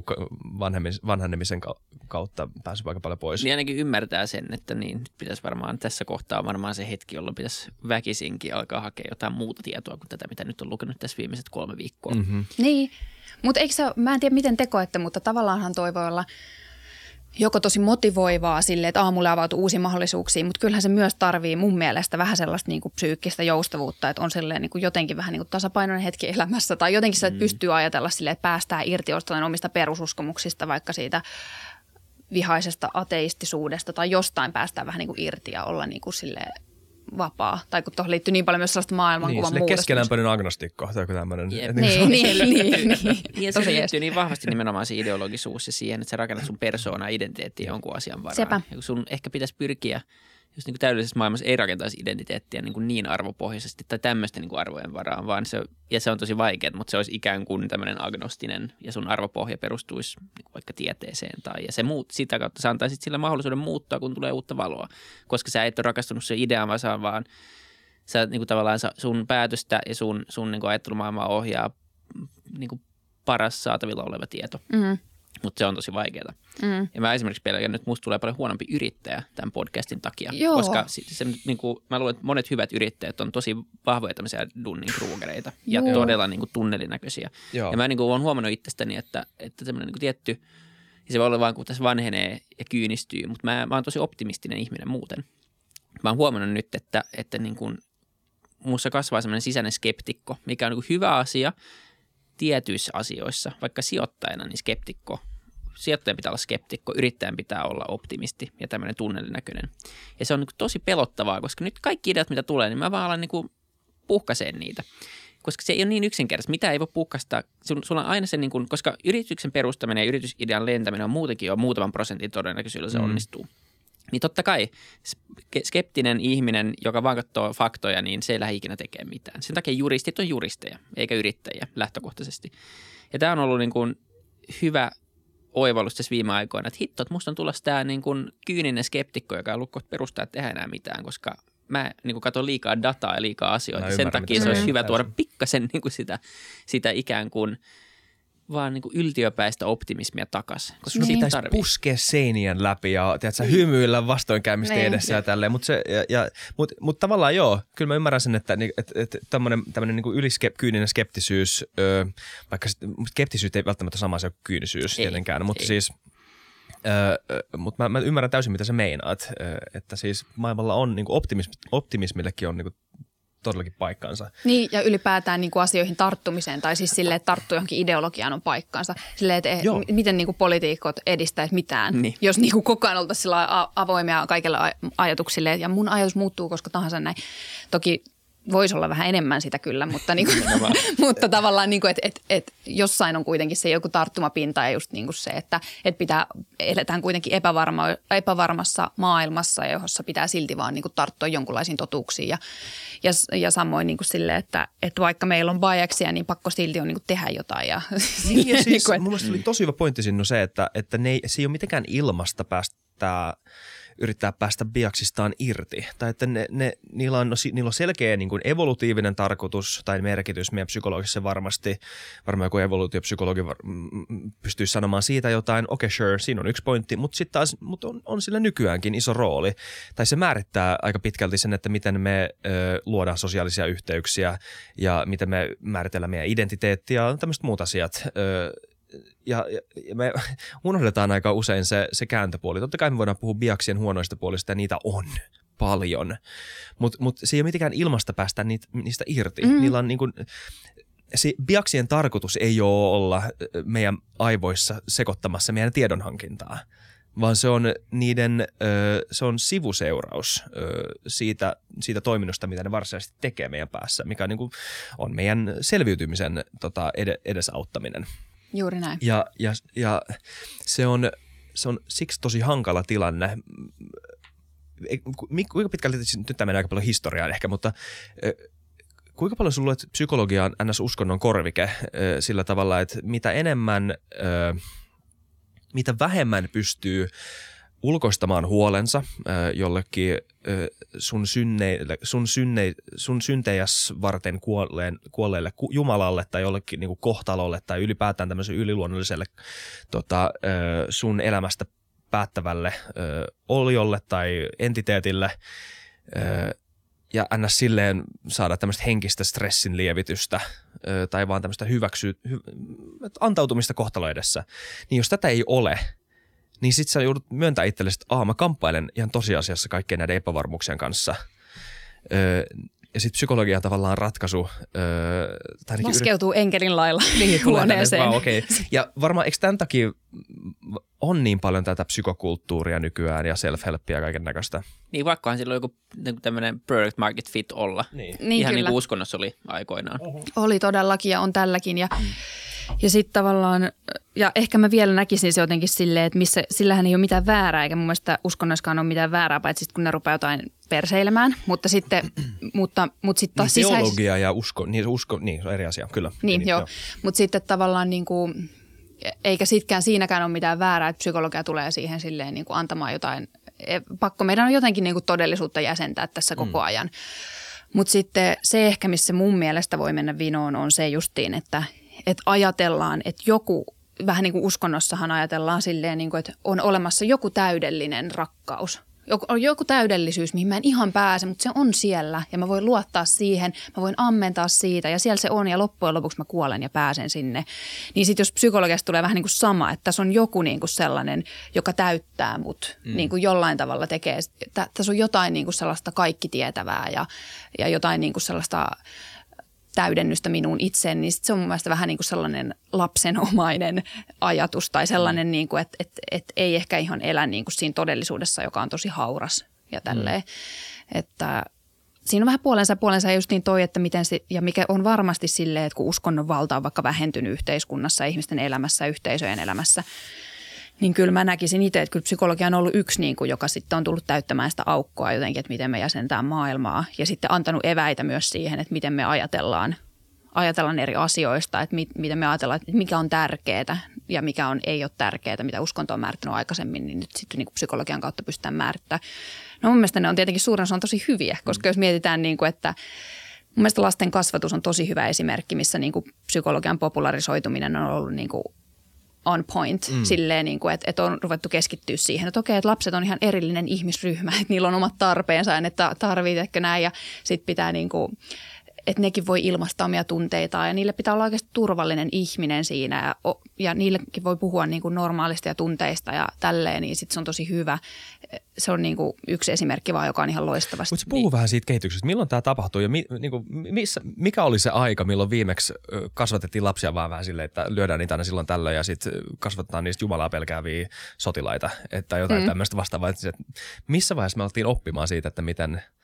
vanhenemisen kautta päässyt aika paljon pois. Niin ainakin ymmärtää sen, että niin pitäisi varmaan tässä kohtaa varmaan se hetki, jolloin pitäisi väkisinkin alkaa hakea jotain muuta tietoa kuin tätä, mitä nyt on lukenut tässä viimeiset kolme viikkoa. Mm-hmm. Niin, mutta eikö se, mä en tiedä miten tekoette, mutta tavallaanhan toi voi olla joko tosi motivoivaa sille, että aamulla avautuu uusia mahdollisuuksia, mutta kyllähän se myös tarvii mun mielestä vähän sellaista niin kuin psyykkistä joustavuutta, että on silleen niin kuin jotenkin vähän niin kuin tasapainoinen hetki elämässä tai jotenkin se, että mm. pystyy ajatella silleen, että päästään irti jostain omista perususkomuksista, vaikka siitä vihaisesta ateistisuudesta tai jostain päästään vähän niin kuin irti ja olla niin kuin silleen vapaa. Tai kun tuohon liittyy niin paljon myös sellaista maailmankuvan niin, muutosta. keskelämpöinen agnostikko tai joku tämmöinen. Yep. Niin, niin, niin, niin. Ja se liittyy niin vahvasti nimenomaan se ideologisuus ja siihen, että sä rakennat sun persoonaa, identiteettiä jonkun asian varaan. Sepä. Ja sun ehkä pitäisi pyrkiä – jos niin kuin täydellisessä maailmassa ei rakentaisi identiteettiä niin, kuin niin arvopohjaisesti tai tämmöisten niin kuin arvojen varaan, vaan se, ja se on tosi vaikeaa, mutta se olisi ikään kuin tämmöinen agnostinen ja sun arvopohja perustuisi niin kuin vaikka tieteeseen tai ja se muut, sitä kautta sä antaisit sille mahdollisuuden muuttaa, kun tulee uutta valoa, koska sä et ole rakastunut se ideaan, vaan, vaan sä niin kuin tavallaan sun päätöstä ja sun, sun niin kuin ajattelumaailmaa ohjaa niin kuin paras saatavilla oleva tieto. Mm-hmm. Mutta se on tosi vaikeaa. Mm. Ja mä esimerkiksi pelkään, että musta tulee paljon huonompi yrittäjä tämän podcastin takia. Joo. Koska se, se, niin kuin, mä luulen, että monet hyvät yrittäjät on tosi vahvoja tämmöisiä dunning krugereita ja Joo. todella niin kuin, tunnelinäköisiä. Joo. Ja mä niin kuin, olen huomannut itsestäni, että, että semmoinen niin kuin, tietty, ja se voi olla vaan kun tässä vanhenee ja kyynistyy, mutta mä, mä oon tosi optimistinen ihminen muuten. Mä oon huomannut nyt, että, että niin kuin, mussa kasvaa semmoinen sisäinen skeptikko, mikä on niin kuin, hyvä asia – tietyissä asioissa, vaikka sijoittajana, niin skeptikko, sijoittajan pitää olla skeptikko, yrittäjän pitää olla optimisti ja tämmöinen tunnelinäköinen. Ja se on niin tosi pelottavaa, koska nyt kaikki ideat, mitä tulee, niin mä vaan alan niin puhkaseen niitä. Koska se ei ole niin yksinkertaista. Mitä ei voi puhkastaa? Sulla on aina se, niin kuin, koska yrityksen perustaminen ja yritysidean lentäminen on muutenkin jo muutaman prosentin todennäköisyydellä se mm. onnistuu niin totta kai skeptinen ihminen, joka vaan katsoo faktoja, niin se ei lähde ikinä tekemään mitään. Sen takia juristit on juristeja, eikä yrittäjiä lähtökohtaisesti. Ja tämä on ollut niin kuin hyvä oivallus tässä viime aikoina, että hitto, että musta on tulossa tämä niin kuin kyyninen skeptikko, joka ei lukko perustaa tehdä enää mitään, koska mä niin kuin katson liikaa dataa ja liikaa asioita. Sen takia se olisi hyvä tuoda pikkasen niin kuin sitä, sitä ikään kuin – vaan niin kuin yltiöpäistä optimismia takaisin. Koska niin. pitäisi tarvii. puskea seinien läpi ja tiedätkö, niin. hymyillä vastoinkäymistä niin. edessä ja tälleen. Mutta ja, mut, mut tavallaan joo, kyllä mä ymmärrän sen, että et, et, tämmöinen niin yliskyyninen skeptisyys, ö, vaikka skeptisyys ei välttämättä sama se kyynisyys ei, tietenkään, mutta ei. siis Öö, mutta mä, mä ymmärrän täysin, mitä sä meinaat. Öö, että siis maailmalla on niin optimism, optimismillekin on niin todellakin paikkansa. Niin, ja ylipäätään niin kuin asioihin tarttumiseen, tai siis silleen, että tarttu johonkin ideologiaan on paikkansa. Silleen, että Joo. miten niin kuin poliitikot edistäisivät mitään, niin. jos niin kuin koko ajan oltaisiin avoimia kaikille ajatuksille. Ja mun ajatus muuttuu koska tahansa näin. Toki voisi olla vähän enemmän sitä kyllä, mutta, niin kuin, mutta tavallaan, niin kuin, että, että, että jossain on kuitenkin se joku tarttumapinta ja just niin kuin se, että, että pitää, eletään kuitenkin epävarma, epävarmassa maailmassa, jossa pitää silti vaan niin kuin tarttua jonkunlaisiin totuuksiin ja, ja, ja samoin niin kuin sille, että, että vaikka meillä on biaksia, niin pakko silti on niin kuin tehdä jotain. Ja, niin, ja siis, niin kuin, että, mun mielestä oli tosi hyvä pointti sinne se, että, että ne ei, se ei ole mitenkään ilmasta tämä yrittää päästä biaksistaan irti. Tai että ne, ne, niillä, on, niillä on selkeä niin kuin evolutiivinen tarkoitus tai merkitys meidän psykologissa varmasti. Varmaan joku evoluutiopsykologi var, pystyy sanomaan siitä jotain. Okei, okay, sure, siinä on yksi pointti, mutta sitten taas mut on, on sillä nykyäänkin iso rooli. Tai se määrittää aika pitkälti sen, että miten me ö, luodaan sosiaalisia yhteyksiä ja miten me määritellään meidän identiteettiä ja tämmöiset muut asiat. Ö, ja, ja me unohdetaan aika usein se, se kääntöpuoli. Totta kai me voidaan puhua biaksien huonoista puolista ja niitä on paljon, mutta mut se ei ole mitenkään ilmasta päästä niitä, niistä irti. Mm. Niillä on niin kuin, se biaksien tarkoitus ei ole olla meidän aivoissa sekoittamassa meidän tiedonhankintaa, vaan se on niiden, se on sivuseuraus siitä, siitä toiminnosta, mitä ne varsinaisesti tekee meidän päässä, mikä on, niin kuin, on meidän selviytymisen tota, edesauttaminen. Juuri näin. Ja, ja, ja se, on, se on siksi tosi hankala tilanne. Kuinka pitkälti, nyt tämä menee aika paljon historiaan ehkä, mutta kuinka paljon sinulla luulet psykologiaan ns-uskonnon korvike sillä tavalla, että mitä enemmän, mitä vähemmän pystyy ulkoistamaan huolensa jollekin sun, synneille, sun, synne, sun syntejäs varten kuolleen, kuolleelle Jumalalle tai jollekin niin kuin kohtalolle tai ylipäätään tämmöiselle yliluonnolliselle tota, sun elämästä päättävälle oliolle tai entiteetille ja ns. silleen saada tämmöistä henkistä stressin lievitystä tai vaan tämmöistä hyväksy, hy, antautumista kohtalo edessä. Niin jos tätä ei ole, niin sit sä joudut myöntää itsellesi, että Aa, mä kamppailen ihan tosiasiassa kaikkien näiden epävarmuuksien kanssa. Öö, ja sitten psykologia tavallaan ratkaisu. Öö, tai Laskeutuu yrit... enkelin lailla niin, huoneeseen. Wow, okay. Ja varmaan eikö tämän takia on niin paljon tätä psykokulttuuria nykyään ja self-helpia ja kaiken näköistä? Niin vaikkahan silloin joku niin tämmöinen product market fit olla. Niin, niin Ihan kyllä. niin kuin uskonnossa oli aikoinaan. Uh-huh. Oli todellakin ja on tälläkin. Ja mm ja sitten tavallaan, ja ehkä mä vielä näkisin se jotenkin silleen, että missä, sillähän ei ole mitään väärää, eikä mun mielestä uskonnoskaan ole mitään väärää, paitsi kun ne rupeaa jotain perseilemään, mutta sitten, mutta, mutta sitten taas niin, sisäis... Teologia ja usko, niin, usko, niin se on eri asia, kyllä. Niin, niin joo, joo. mutta sitten tavallaan niin kuin, eikä sitkään siinäkään ole mitään väärää, että psykologia tulee siihen silleen niin kuin antamaan jotain, e, pakko meidän on jotenkin niin kuin todellisuutta jäsentää tässä koko mm. ajan. Mutta sitten se ehkä, missä mun mielestä voi mennä vinoon, on se justiin, että että ajatellaan, että joku, vähän niin kuin uskonnossahan ajatellaan silleen, niin kuin, että on olemassa joku täydellinen rakkaus. Joku, on joku täydellisyys, mihin mä en ihan pääse, mutta se on siellä ja mä voin luottaa siihen, mä voin ammentaa siitä ja siellä se on ja loppujen lopuksi mä kuolen ja pääsen sinne. Niin sitten jos psykologiasta tulee vähän niin kuin sama, että tässä on joku niin kuin sellainen, joka täyttää mut mm. niin kuin jollain tavalla tekee, tässä on jotain niin kuin sellaista kaikki tietävää ja, ja jotain niin kuin sellaista – täydennystä minuun itseen, niin se on mun mielestä vähän niin kuin sellainen lapsenomainen ajatus tai sellainen, niin kuin, että, että, että ei ehkä ihan elä niin kuin siinä todellisuudessa, joka on tosi hauras ja tälleen. Mm. Että siinä on vähän puolensa puolensa just niin toi, että miten se, ja mikä on varmasti silleen, että kun uskonnon valta on vaikka vähentynyt yhteiskunnassa, ihmisten elämässä, yhteisöjen elämässä – niin kyllä mä näkisin itse, että kyllä psykologia on ollut yksi, niin kuin, joka sitten on tullut täyttämään sitä aukkoa jotenkin, että miten me jäsentää maailmaa. Ja sitten antanut eväitä myös siihen, että miten me ajatellaan, ajatellaan eri asioista, että mit, miten me ajatellaan, että mikä on tärkeää ja mikä on, ei ole tärkeää, mitä uskonto on määrittänyt aikaisemmin, niin nyt sitten niin kuin psykologian kautta pystytään määrittämään. No mun mielestä ne on tietenkin suurin osa on tosi hyviä, koska mm. jos mietitään, niin kuin, että mun mielestä lasten kasvatus on tosi hyvä esimerkki, missä niin kuin psykologian popularisoituminen on ollut niin kuin on point mm. silleen, niin kuin, että, että on ruvettu keskittyä siihen, että okei, että lapset on ihan erillinen ihmisryhmä, että niillä on omat tarpeensa ja ne tarvitseeko näin ja sitten pitää niin kuin, että nekin voi ilmaista omia tunteitaan ja niille pitää olla oikeasti turvallinen ihminen siinä ja, ja niillekin voi puhua niin kuin normaalisti ja tunteista ja tälleen, niin sitten se on tosi hyvä. Se on niin kuin yksi esimerkki vaan, joka on ihan loistavasti. Mutta puhu niin. vähän siitä kehityksestä. Milloin tämä tapahtui ja mi, niin kuin, missä, mikä oli se aika, milloin viimeksi kasvatettiin lapsia vaan vähän silleen, että lyödään niitä aina silloin tällöin ja sitten kasvatetaan niistä Jumalaa pelkääviä sotilaita että jotain mm. tämmöistä vastaavaa. Että missä vaiheessa me oltiin oppimaan siitä, että miten –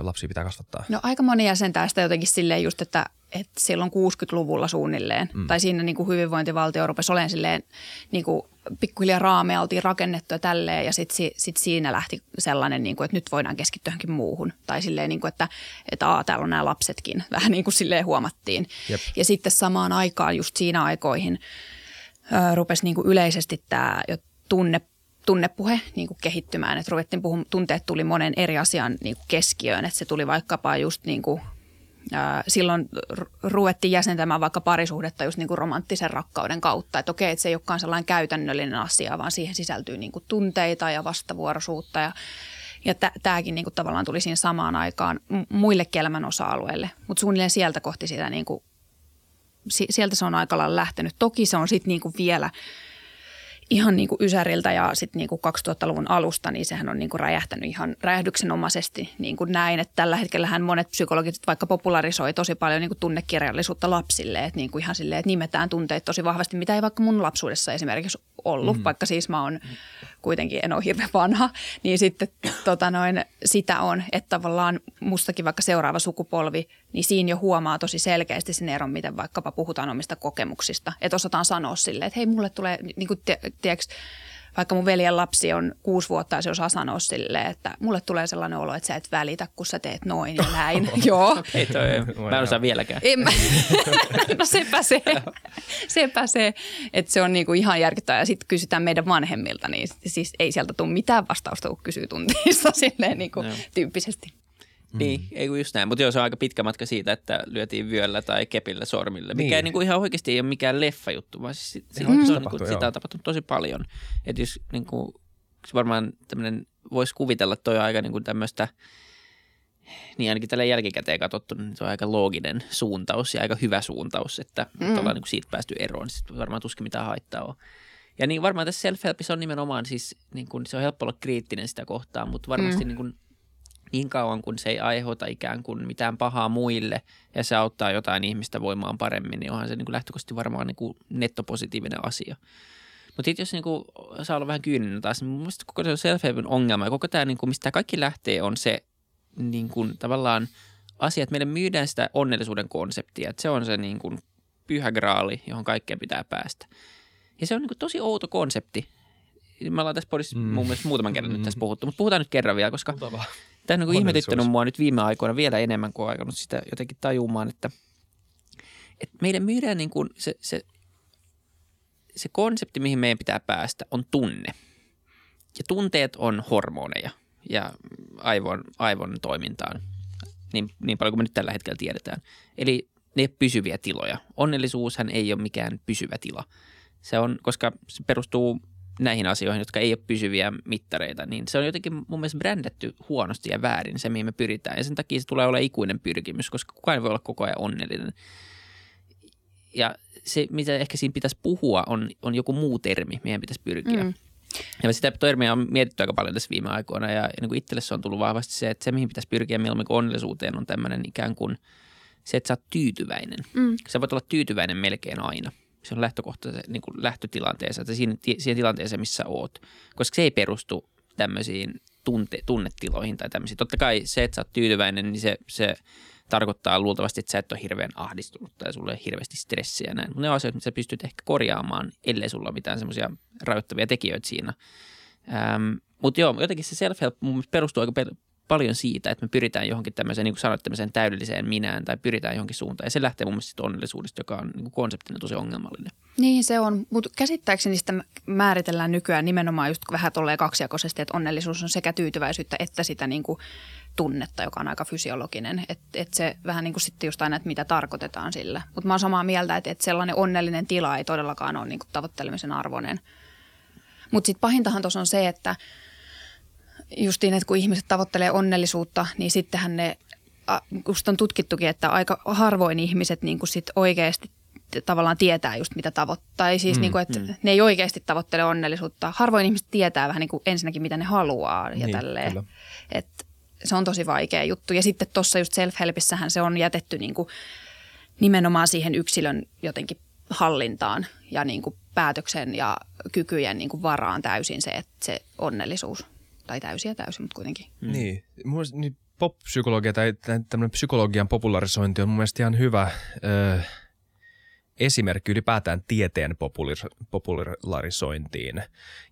lapsia pitää kasvattaa? No aika moni jäsentää sitä jotenkin silleen just, että, että silloin 60-luvulla suunnilleen, mm. tai siinä niin kuin hyvinvointivaltio rupesi olemaan silleen niin kuin pikkuhiljaa raameja oltiin rakennettu ja tälleen, ja sitten sit siinä lähti sellainen, niin kuin, että nyt voidaan keskittyä johonkin muuhun. Tai silleen, niin kuin, että, että aa, täällä on nämä lapsetkin, vähän niin kuin silleen huomattiin. Jep. Ja sitten samaan aikaan, just siinä aikoihin, rupesi niin kuin yleisesti tämä tunne tunnepuhe niin kuin kehittymään, että ruvettiin puhumaan, tunteet tuli monen eri asian niin kuin keskiöön, että se tuli vaikkapa just niin kuin, silloin ruvettiin jäsentämään vaikka parisuhdetta just niin kuin romanttisen rakkauden kautta, että okei, että se ei olekaan sellainen käytännöllinen asia, vaan siihen sisältyy niin kuin tunteita ja vastavuoroisuutta. Ja ja tämäkin niin kuin tavallaan tuli siinä samaan aikaan muille elämän osa-alueille, mutta suunnilleen sieltä kohti sitä, niin kuin, sieltä se on aika lailla lähtenyt. Toki se on sitten niin kuin vielä – ihan niin kuin Ysäriltä ja sitten niin kuin 2000-luvun alusta, niin sehän on niin kuin räjähtänyt ihan räjähdyksenomaisesti niin kuin näin. Että tällä hetkellähän monet psykologit vaikka popularisoi tosi paljon niin kuin tunnekirjallisuutta lapsille, että niin kuin ihan silleen, että nimetään tunteet tosi vahvasti, mitä ei vaikka mun lapsuudessa esimerkiksi ollut, mm. vaikka siis mä oon kuitenkin, en ole hirveän vanha, niin sitten tota noin, sitä on, että tavallaan mustakin vaikka seuraava sukupolvi, niin siinä jo huomaa tosi selkeästi sen eron, miten vaikkapa puhutaan omista kokemuksista, että osataan sanoa silleen, että hei mulle tulee, niin kuin, tiedätkö, vaikka mun veljen lapsi on kuusi vuotta ja se osaa sanoa silleen, että mulle tulee sellainen olo, että sä et välitä, kun sä teet noin ja näin. Joo. Ei toi, mä en osaa vieläkään. En mä. no sepä se. sepä se, että se on niinku ihan järkyttävää. Ja sitten kysytään meidän vanhemmilta, niin siis ei sieltä tule mitään vastausta, kun kysyy tunteista silleen niinku tyyppisesti. Mm. Niin, ei kun just näin. Mutta joo, se on aika pitkä matka siitä, että lyötiin vyöllä tai kepillä sormille, mikä niin. Ei, niin kuin ihan oikeasti ei ole mikään leffa-juttu, vaan siis, se, mm. se on, niin kuin, sitä on tapahtunut tosi paljon. Että jos niin kuin, varmaan tämmöinen, voisi kuvitella, että toi on aika niin kuin tämmöistä, niin ainakin tällä jälkikäteen katsottu, niin se on aika looginen suuntaus ja aika hyvä suuntaus, että mm. ollaan niin kuin siitä päästy eroon, niin sitten varmaan tuskin mitään haittaa on. Ja niin varmaan tässä self-helpissa on nimenomaan siis, niin kuin, se on helppo olla kriittinen sitä kohtaan, mutta varmasti mm. niin kuin, niin kauan kun se ei aiheuta ikään kuin mitään pahaa muille ja se auttaa jotain ihmistä voimaan paremmin, niin onhan se niin kuin lähtökohtaisesti varmaan niin kuin nettopositiivinen asia. Mutta sitten jos niin kuin, saa olla vähän kyyninen taas, niin mun koko se self ongelma ja koko tämä, niin kuin, mistä kaikki lähtee, on se niin kuin, tavallaan asia, että meille myydään sitä onnellisuuden konseptia. Että se on se niin kuin, pyhä graali, johon kaikkeen pitää päästä. Ja se on niin kuin, tosi outo konsepti. Me ollaan tässä podissa mm. mun mielestä muutaman kerran mm. nyt tässä puhuttu, mutta puhutaan nyt kerran vielä, koska Tämä on niin ihmetyttänyt mua nyt viime aikoina vielä enemmän kuin aikanut sitä jotenkin tajumaan, että, että meidän myydään niin kuin se, se, se konsepti, mihin meidän pitää päästä, on tunne. Ja tunteet on hormoneja ja aivon, aivon toimintaan, niin, niin paljon kuin me nyt tällä hetkellä tiedetään. Eli ne pysyviä tiloja. Onnellisuushan ei ole mikään pysyvä tila. Se on, koska se perustuu näihin asioihin, jotka ei ole pysyviä mittareita, niin se on jotenkin mun mielestä brändätty huonosti ja väärin se, mihin me pyritään. Ja sen takia se tulee olla ikuinen pyrkimys, koska kukaan ei voi olla koko ajan onnellinen. Ja se, mitä ehkä siinä pitäisi puhua, on, on joku muu termi, mihin pitäisi pyrkiä. Mm. Ja sitä termiä on mietitty aika paljon tässä viime aikoina ja, ja niin kuin itselle se on tullut vahvasti se, että se mihin pitäisi pyrkiä mieluummin kuin onnellisuuteen on tämmöinen ikään kuin se, että sä oot tyytyväinen. Mm. Sä voit olla tyytyväinen melkein aina – se on lähtökohta niin kuin lähtötilanteessa, että siinä, siihen tilanteeseen, missä oot. Koska se ei perustu tämmöisiin tunte, tunnetiloihin tai tämmöisiin. Totta kai se, että sä oot tyytyväinen, niin se, se tarkoittaa luultavasti, että sä et ole hirveän ahdistunut tai sulle ei hirveästi stressiä näin. Mutta ne asioita, mitä sä pystyt ehkä korjaamaan, ellei sulla ole mitään semmoisia rajoittavia tekijöitä siinä. Ähm, mutta joo, jotenkin se self-help mun perustuu aika paljon siitä, että me pyritään johonkin tämmöiseen, niin kuin sanoit, tämmöiseen täydelliseen minään tai pyritään johonkin suuntaan. Ja se lähtee mun mielestä onnellisuudesta, joka on niin kuin konseptina tosi ongelmallinen. Niin se on, mutta käsittääkseni sitä määritellään nykyään nimenomaan just vähän tolleen kaksijakoisesti, että onnellisuus on sekä tyytyväisyyttä että sitä niin kuin tunnetta, joka on aika fysiologinen. Että et se vähän niin kuin sitten just aina, että mitä tarkoitetaan sillä. Mutta mä oon samaa mieltä, että, että sellainen onnellinen tila ei todellakaan ole niin kuin tavoittelemisen arvoinen. Mutta sitten pahintahan tuossa on se, että – justiin, että kun ihmiset tavoittelee onnellisuutta, niin sittenhän ne, just on tutkittukin, että aika harvoin ihmiset niin kuin sit oikeasti tavallaan tietää just mitä tavoittaa. Tai siis mm, niin kuin, että mm. ne ei oikeasti tavoittele onnellisuutta. Harvoin ihmiset tietää vähän niin kuin ensinnäkin mitä ne haluaa ja niin, tälleen. Että se on tosi vaikea juttu. Ja sitten tuossa just self-helpissähän se on jätetty niin kuin nimenomaan siihen yksilön jotenkin hallintaan ja niin kuin päätöksen ja kykyjen niin kuin varaan täysin se, että se onnellisuus – tai täysiä täysin, mutta kuitenkin. Mm. Niin, mun niin pop-psykologia tai tämmöinen psykologian popularisointi on mun mielestä ihan hyvä ö, esimerkki ylipäätään tieteen populir- popularisointiin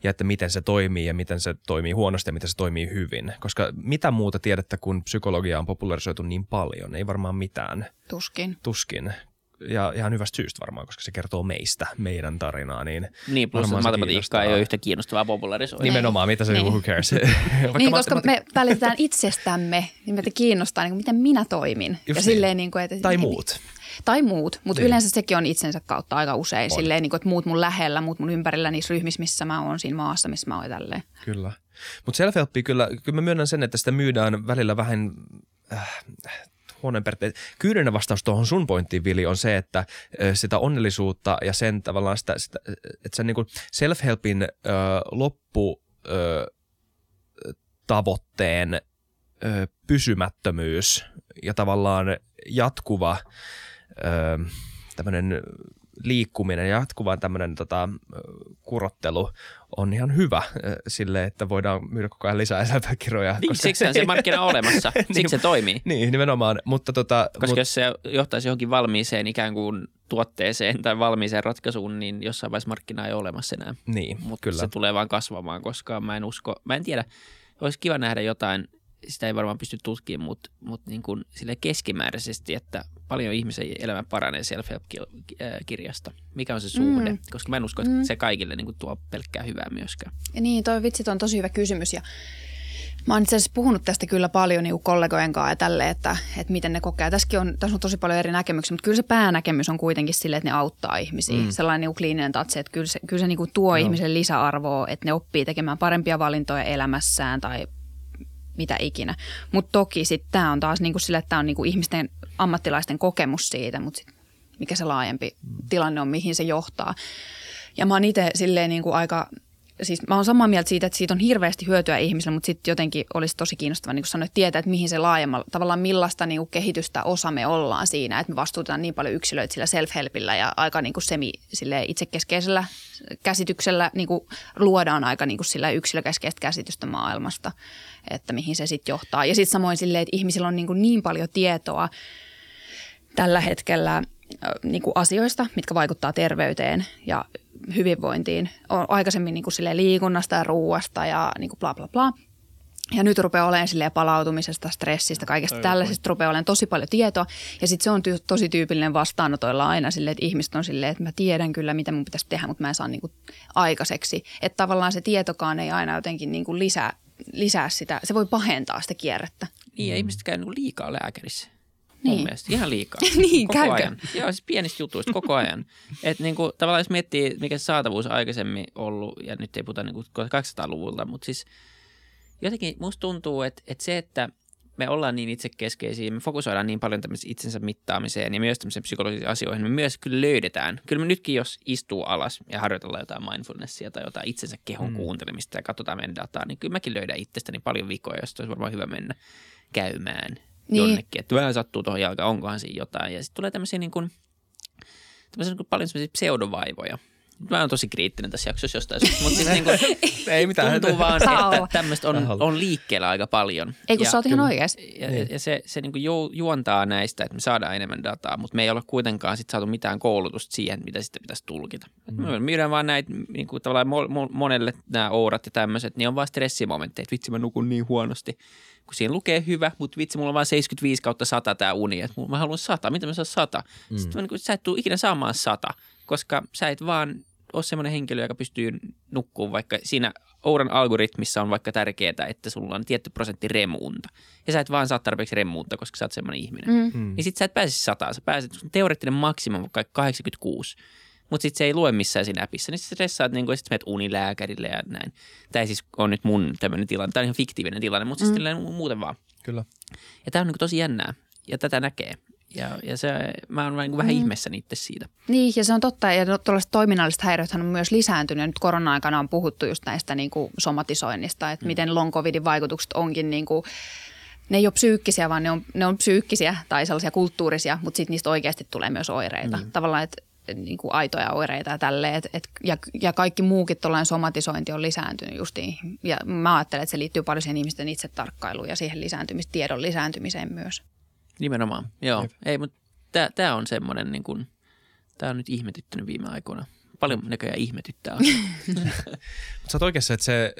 ja että miten se toimii ja miten se toimii huonosti ja miten se toimii hyvin. Koska mitä muuta tiedettä kuin psykologia on popularisoitu niin paljon? Ei varmaan mitään. Tuskin. Tuskin ja ihan hyvästä syystä varmaan, koska se kertoo meistä, meidän tarinaa. Niin, niin plus matematiikka ei ole yhtä kiinnostavaa popularisoida. Nimenomaan, mitä se niin. who cares. niin, koska me välitetään itsestämme, niin meitä kiinnostaa, niin kuin, miten minä toimin. Just ja niin. silleen, niin kuin, että, tai muut. Tai muut, mutta niin. yleensä sekin on itsensä kautta aika usein. On. Silleen, niin kuin, että muut mun lähellä, muut mun ympärillä niissä ryhmissä, missä mä oon, siinä maassa, missä mä oon tälleen. Kyllä. Mutta self kyllä, kyllä mä myönnän sen, että sitä myydään välillä vähän äh, periaatteet. Kyyninen vastaus tuohon sun pointtiin, Vili, on se, että sitä onnellisuutta ja sen tavallaan sitä, sitä että sen niin kuin self-helpin ö, loppu ö, tavoitteen ö, pysymättömyys ja tavallaan jatkuva ö, tämmöinen liikkuminen, jatkuva tämmöinen tota, kurottelu on ihan hyvä sille, että voidaan myydä koko ajan lisää sisältökirjoja. Niin, siksi on se markkina olemassa, siksi niin, se toimii. Niin, nimenomaan. Mutta tota, koska mut... jos se johtaisi johonkin valmiiseen ikään kuin tuotteeseen tai valmiiseen ratkaisuun, niin jossain vaiheessa markkina ei ole olemassa enää. Niin, Mutta kyllä. se tulee vaan kasvamaan, koska mä en usko, mä en tiedä, olisi kiva nähdä jotain sitä ei varmaan pysty tutkimaan, mutta, mutta niin kuin sille keskimääräisesti, että paljon ihmisen elämä paranee self-help-kirjasta. Mikä on se suhde? Mm. Koska mä en usko, että mm. se kaikille niin kuin tuo pelkkää hyvää myöskään. Ja niin, toi vitsi on tosi hyvä kysymys ja Mä oon itse asiassa puhunut tästä kyllä paljon niin kollegojen kanssa ja tälle, että, että miten ne kokee. Tässäkin on, tässä on tosi paljon eri näkemyksiä, mutta kyllä se päänäkemys on kuitenkin sille, että ne auttaa ihmisiä. Mm. Sellainen niin kliininen tatse, että kyllä se, kyllä se niin kuin tuo no. ihmiselle lisäarvoa, että ne oppii tekemään parempia valintoja elämässään tai mitä ikinä. Mutta toki sitten tämä on taas niinku sille, että tämä on niinku ihmisten ammattilaisten kokemus siitä, mutta mikä se laajempi tilanne on, mihin se johtaa. Ja mä oon itse silleen niinku aika siis mä oon samaa mieltä siitä, että siitä on hirveästi hyötyä ihmisille, mutta sitten jotenkin olisi tosi kiinnostava niin kuin sanoit, tietää, että mihin se laajemmalla, tavallaan millaista niin kuin kehitystä osa me ollaan siinä, että me vastuutetaan niin paljon yksilöitä sillä self-helpillä ja aika niin kuin semi itsekeskeisellä käsityksellä niin kuin luodaan aika niin kuin sillä yksilökeskeistä käsitystä maailmasta, että mihin se sitten johtaa. Ja sitten samoin silleen, että ihmisillä on niin, kuin niin paljon tietoa tällä hetkellä niin kuin asioista, mitkä vaikuttaa terveyteen ja hyvinvointiin. On aikaisemmin niin kuin liikunnasta ja ruuasta ja niin kuin bla bla bla. Ja nyt rupeaa olemaan silleen palautumisesta, stressistä, kaikesta tällaisesta rupeaa olemaan tosi paljon tietoa. Ja sitten se on ty- tosi tyypillinen vastaanotoilla aina silleen, että ihmiset on silleen, että mä tiedän kyllä, mitä mun pitäisi tehdä, mutta mä en saa niinku aikaiseksi. Että tavallaan se tietokaan ei aina jotenkin niinku lisää, lisää sitä, se voi pahentaa sitä kierrettä. Niin, ja ihmiset käy niinku liikaa lääkärissä. Niin. Mun mielestä. Ihan liikaa. niin, koko käykö? ajan. Joo, siis pienistä jutuista koko ajan. Et niinku, tavallaan jos miettii, mikä se saatavuus aikaisemmin ollut, ja nyt ei puhuta niinku 800-luvulta, mutta siis jotenkin musta tuntuu, että, että se, että me ollaan niin itsekeskeisiä, me fokusoidaan niin paljon tämmöiseen itsensä mittaamiseen ja myös tämmöisiin psykologisiin asioihin, me myös kyllä löydetään. Kyllä me nytkin, jos istuu alas ja harjoitellaan jotain mindfulnessia tai jotain itsensä kehon mm. kuuntelemista ja katsotaan meidän dataa, niin kyllä mäkin löydän itsestäni paljon vikoja, josta olisi varmaan hyvä mennä käymään niin. jonnekin. Että vähän sattuu tuohon jalkaan, onkohan siinä jotain. Ja sitten tulee tämmöisiä niin kuin, tämmöisiä niin kuin paljon semmoisia pseudovaivoja. Mä oon tosi kriittinen tässä jaksossa jostain syystä, mutta siis niinku, ei mitään. tuntuu vaan, että tämmöistä on, on liikkeellä aika paljon. Ei kun ja, sä oot ihan oikeasti. Ja, niin. ja se, se niinku ju, juontaa näistä, että me saadaan enemmän dataa, mutta me ei ole kuitenkaan sit saatu mitään koulutusta siihen, mitä sitten pitäisi tulkita. Mm. Me myydään vaan näitä, niinku, tavallaan monelle nämä ourat ja tämmöiset, niin on vaan stressimomentteja, että vitsi mä nukun niin huonosti kun siinä lukee hyvä, mutta vitsi, mulla on vain 75 kautta 100 tämä uni, että mä haluan 100, mitä mä saan 100? Mm. Sitten mä, niin sä et tule ikinä saamaan 100, koska sä et vaan ole semmoinen henkilö, joka pystyy nukkumaan vaikka siinä Ouran algoritmissa on vaikka tärkeää, että sulla on tietty prosentti remuunta. Ja sä et vaan saa tarpeeksi remuunta, koska sä oot semmoinen ihminen. Mm. Mm. Niin sit sä et pääse sataan. Sä pääset teoreettinen maksimum vaikka 86 mutta sitten se ei lue missään siinä appissa. Niin sitten stressaat, niin kuin, sitten menet unilääkärille ja näin. Tämä ei siis ole nyt mun tämmöinen tilanne. Tämä on ihan fiktiivinen tilanne, mutta siis mm. siis muuten vaan. Kyllä. Ja tämä on niin tosi jännää ja tätä näkee. Ja, ja se, mä oon niin vähän mm. ihmeessä itse siitä. Niin, ja se on totta. Ja tuollaiset toiminnalliset häiriöt on myös lisääntynyt. Nyt korona-aikana on puhuttu just näistä niin kuin somatisoinnista, että mm. miten long covidin vaikutukset onkin niin kuin, ne ei ole psyykkisiä, vaan ne on, ne on psyykkisiä tai sellaisia kulttuurisia, mutta sitten niistä oikeasti tulee myös oireita. Mm. Tavallaan, että niin kuin aitoja oireita ja tälleen. Et, et, ja, ja kaikki muukin tuollainen somatisointi on lisääntynyt justiin. Ja mä ajattelen, että se liittyy paljon siihen ihmisten itsetarkkailuun ja siihen lisääntymis, tiedon lisääntymiseen myös. Nimenomaan, joo. Jep. Ei, mutta tämä on semmoinen, niin kuin, tämä on nyt ihmetyttänyt viime aikoina. Paljon näköjään ihmetyttää. Sä oot oikeassa, että se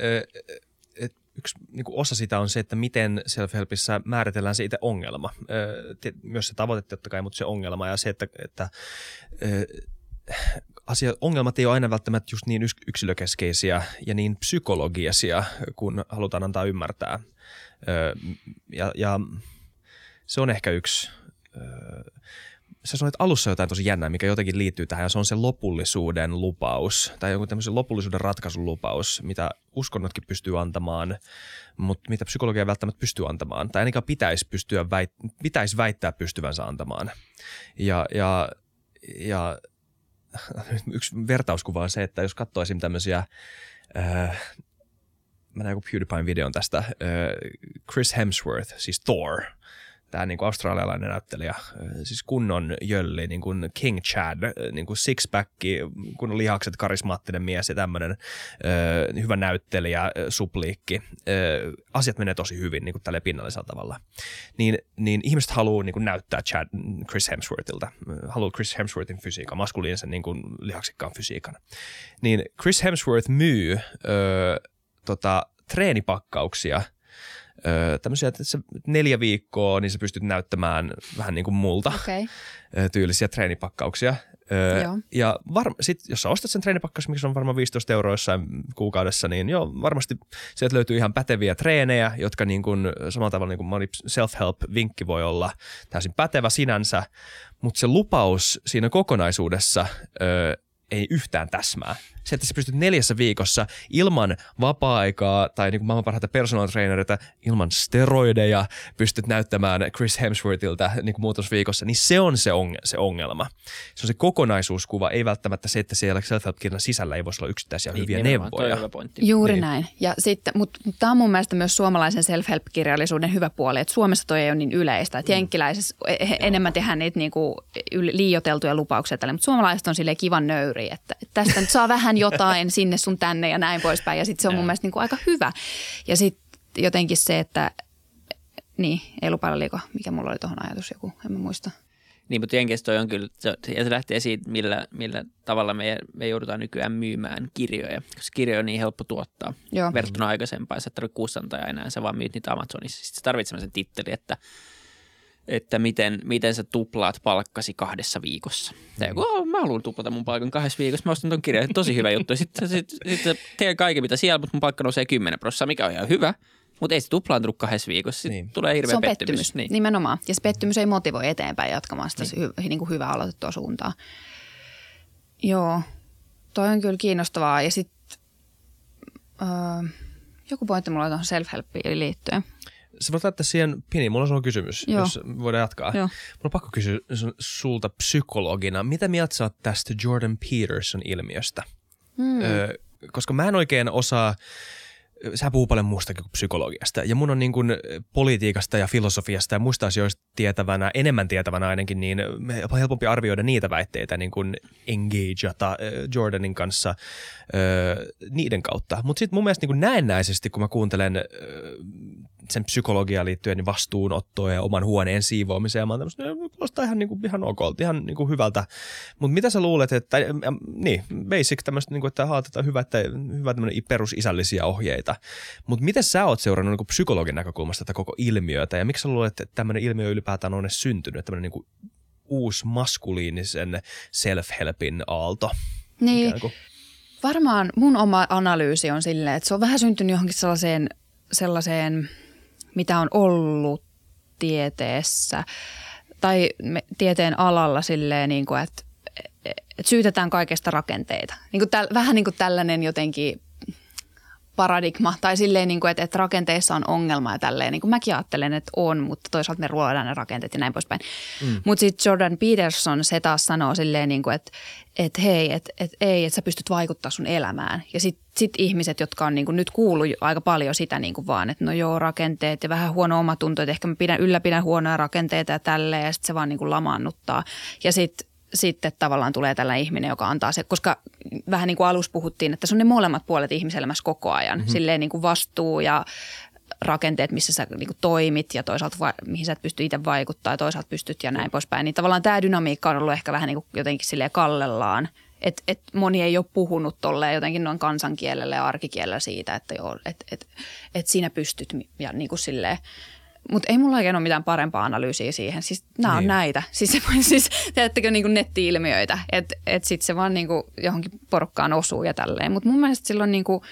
yksi niin kuin osa sitä on se, että miten self-helpissä määritellään se itse ongelma. Myös se tavoite totta kai, mutta se ongelma ja se, että, että asia, ongelmat ei ole aina välttämättä just niin yksilökeskeisiä ja niin psykologisia, kun halutaan antaa ymmärtää. Ja, ja se on ehkä yksi sä sanoit alussa jotain tosi jännää, mikä jotenkin liittyy tähän, ja se on se lopullisuuden lupaus, tai joku tämmöisen lopullisuuden ratkaisun lupaus, mitä uskonnotkin pystyy antamaan, mutta mitä psykologia ei välttämättä pystyy antamaan, tai ainakaan pitäisi, pystyä väit, pitäisi väittää pystyvänsä antamaan. Ja, ja, ja yksi vertauskuva on se, että jos esimerkiksi tämmöisiä, äh, mä näin joku PewDiePien videon tästä, äh, Chris Hemsworth, siis Thor – tämä niin kuin australialainen näyttelijä, siis kunnon jölli, niin kuin King Chad, niin kuin six-pack, kunnon lihakset, karismaattinen mies ja tämmöinen äh, hyvä näyttelijä, supliikki. Äh, asiat menee tosi hyvin niin kuin tälle pinnallisella tavalla. Niin, niin ihmiset haluaa niin kuin näyttää Chad, Chris Hemsworthilta, haluaa Chris Hemsworthin fysiikan, maskuliinisen niin kuin lihaksikkaan fysiikan. Niin Chris Hemsworth myy äh, tota, treenipakkauksia – öö, tämmöisiä, että se neljä viikkoa, niin sä pystyt näyttämään vähän niin kuin multa okay. tyylisiä treenipakkauksia. Öö, ja var, sit, jos sä ostat sen treenipakkauksen, mikä on varmaan 15 euroa jossain kuukaudessa, niin joo, varmasti sieltä löytyy ihan päteviä treenejä, jotka niin kuin, samalla tavalla niin kuin moni self-help-vinkki voi olla täysin pätevä sinänsä, mutta se lupaus siinä kokonaisuudessa öö, ei yhtään täsmää se, että sä pystyt neljässä viikossa ilman vapaa-aikaa tai niin kuin maailman parhaita personal trainereita, ilman steroideja pystyt näyttämään Chris Hemsworthilta niin kuin muutosviikossa, niin se on se, on, se ongelma. Se on se kokonaisuuskuva, ei välttämättä se, että siellä self-help-kirjan sisällä ei voisi olla yksittäisiä niin, hyviä neuvoja. Juuri niin. näin. Ja sitten, mutta tämä on mun mielestä myös suomalaisen self-help-kirjallisuuden hyvä puoli, että Suomessa toi ei ole niin yleistä. Että mm. jenkkiläisessä enemmän tehdään niitä niin kuin liioteltuja lupauksia tälle, mutta suomalaiset on silleen kivan nöyri, että tästä nyt saa vähän vähän jotain sinne sun tänne ja näin poispäin. Ja sitten se on mun mielestä niin kuin aika hyvä. Ja sitten jotenkin se, että niin, ei lupailla liiko, mikä mulla oli tuohon ajatus joku, en mä muista. Niin, mutta Jenkistä on kyllä, se, ja se lähtee siitä, millä, millä tavalla me, me joudutaan nykyään myymään kirjoja, koska kirjoja on niin helppo tuottaa Joo. verrattuna aikaisempaan. Sä et tarvitse kustantajaa enää, sä vaan myyt niitä Amazonissa. Sitten sä tarvitset sen titteli, että että miten, miten sä tuplaat palkkasi kahdessa viikossa. Tai joku, oh, mä haluan tuplata mun palkan kahdessa viikossa, mä ostin ton kirjan, tosi hyvä juttu. Sitten sit, sit, sit teen kaiken mitä siellä, mutta mun palkka nousee 10 prosenttia, mikä on ihan hyvä. Mutta ei se tuplaantunut kahdessa viikossa. Sitten niin. tulee hirveä se on pettymys. pettymys. Niin. Nimenomaan. Ja se pettymys ei motivoi eteenpäin jatkamaan sitä niin. hy, niin kuin hyvää aloitettua suuntaa. Joo, toi on kyllä kiinnostavaa. Ja sitten öö, joku pointti mulla on tuohon self-helpiin liittyen – Sä voit laittaa siihen pini. Mulla on sulla kysymys, Joo. jos voidaan jatkaa. Joo. Mulla on pakko kysyä sulta psykologina. Mitä mieltä sä oot tästä Jordan Peterson-ilmiöstä? Hmm. Öö, koska mä en oikein osaa sä puhuu paljon muustakin kuin psykologiasta. Ja mun on niin kuin politiikasta ja filosofiasta ja muista asioista tietävänä, enemmän tietävänä ainakin, niin helpompi arvioida niitä väitteitä, niin kuin engageata Jordanin kanssa niiden kautta. Mutta sitten mun mielestä niin kuin näennäisesti, kun mä kuuntelen sen psykologiaan liittyen niin vastuunottoa ja oman huoneen siivoamiseen. Ja mä oon tämmöistä, kuulostaa ihan, niin kuin, ihan okolta, ihan niin kuin hyvältä. Mutta mitä sä luulet, että, niin, basic tämmöistä, niin kuin, että haatetaan hyvä, että, hyvä tämmöinen perusisällisiä ohjeita. Mutta miten sä oot seurannut niin kuin psykologin näkökulmasta tätä koko ilmiötä ja miksi sä luulet, että tämmöinen ilmiö ylipäätään on edes syntynyt, tämmöinen niin kuin uusi maskuliinisen self-helpin aalto? Niin, varmaan mun oma analyysi on silleen, että se on vähän syntynyt johonkin sellaiseen, sellaiseen – mitä on ollut tieteessä tai tieteen alalla silleen, niin kuin, että, että syytetään kaikesta rakenteita. Niin kuin täl, vähän niin kuin tällainen jotenkin paradigma tai silleen, niin kuin, että, että rakenteissa on ongelma ja tälleen. Niin kuin mäkin ajattelen, että on, mutta toisaalta me ruodaan ne rakenteet ja näin poispäin. Mm. Mutta sitten Jordan Peterson se taas sanoo silleen, niin kuin, että, että hei, että, että ei, että sä pystyt vaikuttaa sun elämään. Ja sitten sit ihmiset, jotka on niin kuin nyt kuullut aika paljon sitä niin kuin vaan, että no joo, rakenteet ja vähän huono omatunto, että ehkä mä pidän, ylläpidän huonoja rakenteita ja tälleen ja sitten se vaan niin kuin lamaannuttaa. Ja sitten sitten tavallaan tulee tällä ihminen, joka antaa se, koska vähän niin kuin alussa puhuttiin, että se on ne molemmat puolet ihmiselämässä koko ajan. Mm-hmm. Silleen niin kuin vastuu ja rakenteet, missä sä niin kuin toimit ja toisaalta va- mihin sä et pysty itse vaikuttaa ja toisaalta pystyt ja näin poispäin. Niin tavallaan tämä dynamiikka on ollut ehkä vähän niin kuin jotenkin silleen kallellaan. Että et moni ei ole puhunut tolleen jotenkin noin kansankielellä ja arkikielellä siitä, että joo, että et, et siinä pystyt ja niin kuin silleen – mutta ei mulla oikein ole mitään parempaa analyysiä siihen. Siis nämä niin. on näitä. Siis, se, siis teettekö niinku netti-ilmiöitä, että et sitten se vaan niinku johonkin porukkaan osuu ja tälleen. Mutta mun mielestä silloin niinku,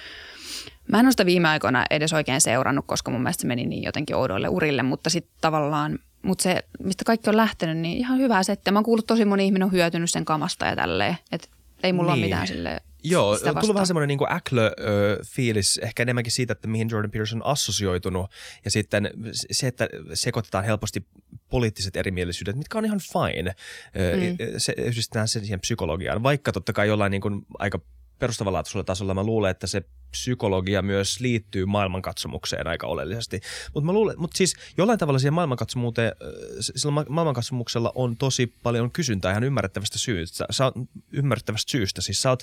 mä en ole sitä viime aikoina edes oikein seurannut, koska mun mielestä se meni niin jotenkin oudoille urille. Mutta sitten tavallaan mutta se, mistä kaikki on lähtenyt, niin ihan hyvä setti. Mä oon kuullut tosi moni ihminen on hyötynyt sen kamasta ja tälleen. Että ei mulla niin. ole mitään sille Joo, sitä tullut vähän semmoinen niin Acklö-fiilis, ehkä enemmänkin siitä, että mihin Jordan Peterson on assosioitunut. Ja sitten se, että sekoitetaan helposti poliittiset erimielisyydet, mitkä on ihan fine. Mm. Se yhdistetään sen siihen psykologiaan, vaikka totta kai jollain niin kuin aika perustavanlaatuisella tasolla mä luulen, että se psykologia myös liittyy maailmankatsomukseen aika oleellisesti. Mutta mut siis jollain tavalla siihen maailmankatsomuuteen, sillä maailmankatsomuksella on tosi paljon kysyntää ihan ymmärrettävästä syystä. Sä ymmärrettävästä syystä. Siis sä oot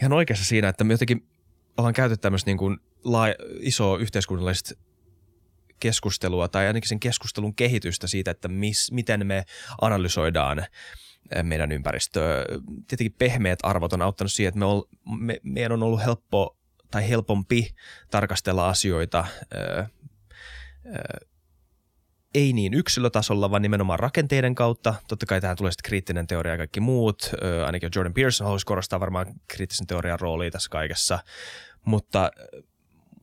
ihan oikeassa siinä, että me jotenkin ollaan käyty tämmöistä niin kuin laaja, isoa yhteiskunnallista keskustelua tai ainakin sen keskustelun kehitystä siitä, että mis, miten me analysoidaan meidän ympäristöä. Tietenkin pehmeät arvot on auttanut siihen, että me, ol, me meidän on ollut helppo tai helpompi tarkastella asioita ö, ö, ei niin yksilötasolla, vaan nimenomaan rakenteiden kautta. Totta kai tähän tulee sitten kriittinen teoria ja kaikki muut. Ö, ainakin Jordan Pearson haluaisi korostaa varmaan kriittisen teorian roolia tässä kaikessa. Mutta,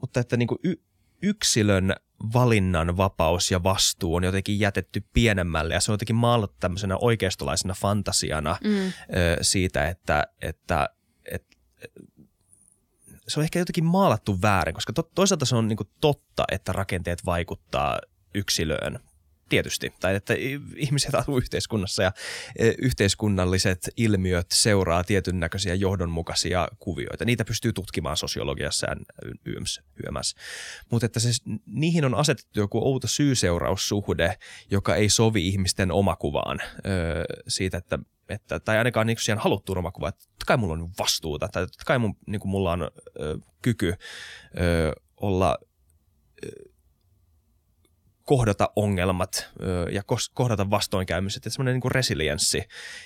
mutta että niin kuin y- yksilön valinnan vapaus ja vastuu on jotenkin jätetty pienemmälle ja se on jotenkin maalattu tämmöisenä oikeistolaisena fantasiana mm. siitä, että, että, että se on ehkä jotenkin maalattu väärin, koska to, toisaalta se on niin totta, että rakenteet vaikuttaa yksilöön tietysti, tai että ihmiset asuu yhteiskunnassa ja e, yhteiskunnalliset ilmiöt seuraa tietyn näköisiä johdonmukaisia kuvioita. Niitä pystyy tutkimaan sosiologiassa ja YMS. YMS. Mutta että se, niihin on asetettu joku outo syy-seuraussuhde, joka ei sovi ihmisten omakuvaan öö, siitä, että että, tai ainakaan niin siihen haluttuun omakuvaan, että totta kai mulla on vastuuta, tai totta kai mun, niin mulla on ö, kyky ö, olla kohdata ongelmat ö, ja kohdata vastoinkäymiset ja semmoinen niin resilienssi,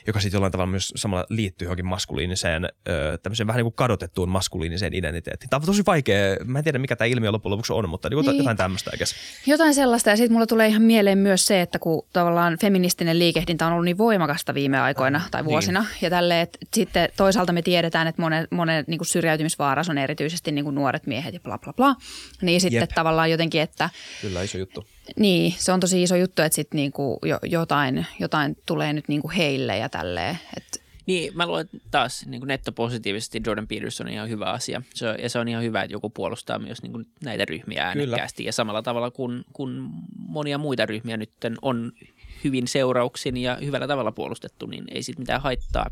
joka sitten jollain tavalla myös samalla liittyy johonkin maskuliiniseen, ö, tämmöiseen vähän niin kuin kadotettuun maskuliiniseen identiteettiin. Tämä on tosi vaikea, mä en tiedä mikä tämä ilmiö loppujen lopuksi on, mutta niin niin. jotain tämmöistä eikä Jotain sellaista ja sitten mulla tulee ihan mieleen myös se, että kun tavallaan feministinen liikehdintä on ollut niin voimakasta viime aikoina tai niin. vuosina niin. ja tälle, että sitten toisaalta me tiedetään, että monet, monet niin kuin syrjäytymisvaaras on erityisesti niin kuin nuoret miehet ja bla bla bla, niin sitten Jep. tavallaan jotenkin, että Kyllä iso juttu niin, se on tosi iso juttu, että sitten niinku jo, jotain, jotain tulee nyt niinku heille ja tälleen. Et. Niin, mä luulen taas niin nettopositiivisesti Jordan Peterson on ihan hyvä asia. Se on, ja se on ihan hyvä, että joku puolustaa myös niin kuin näitä ryhmiä äänekkäästi. Kyllä. Ja samalla tavalla kuin, kuin monia muita ryhmiä nyt on hyvin seurauksin ja hyvällä tavalla puolustettu, niin ei sitten mitään haittaa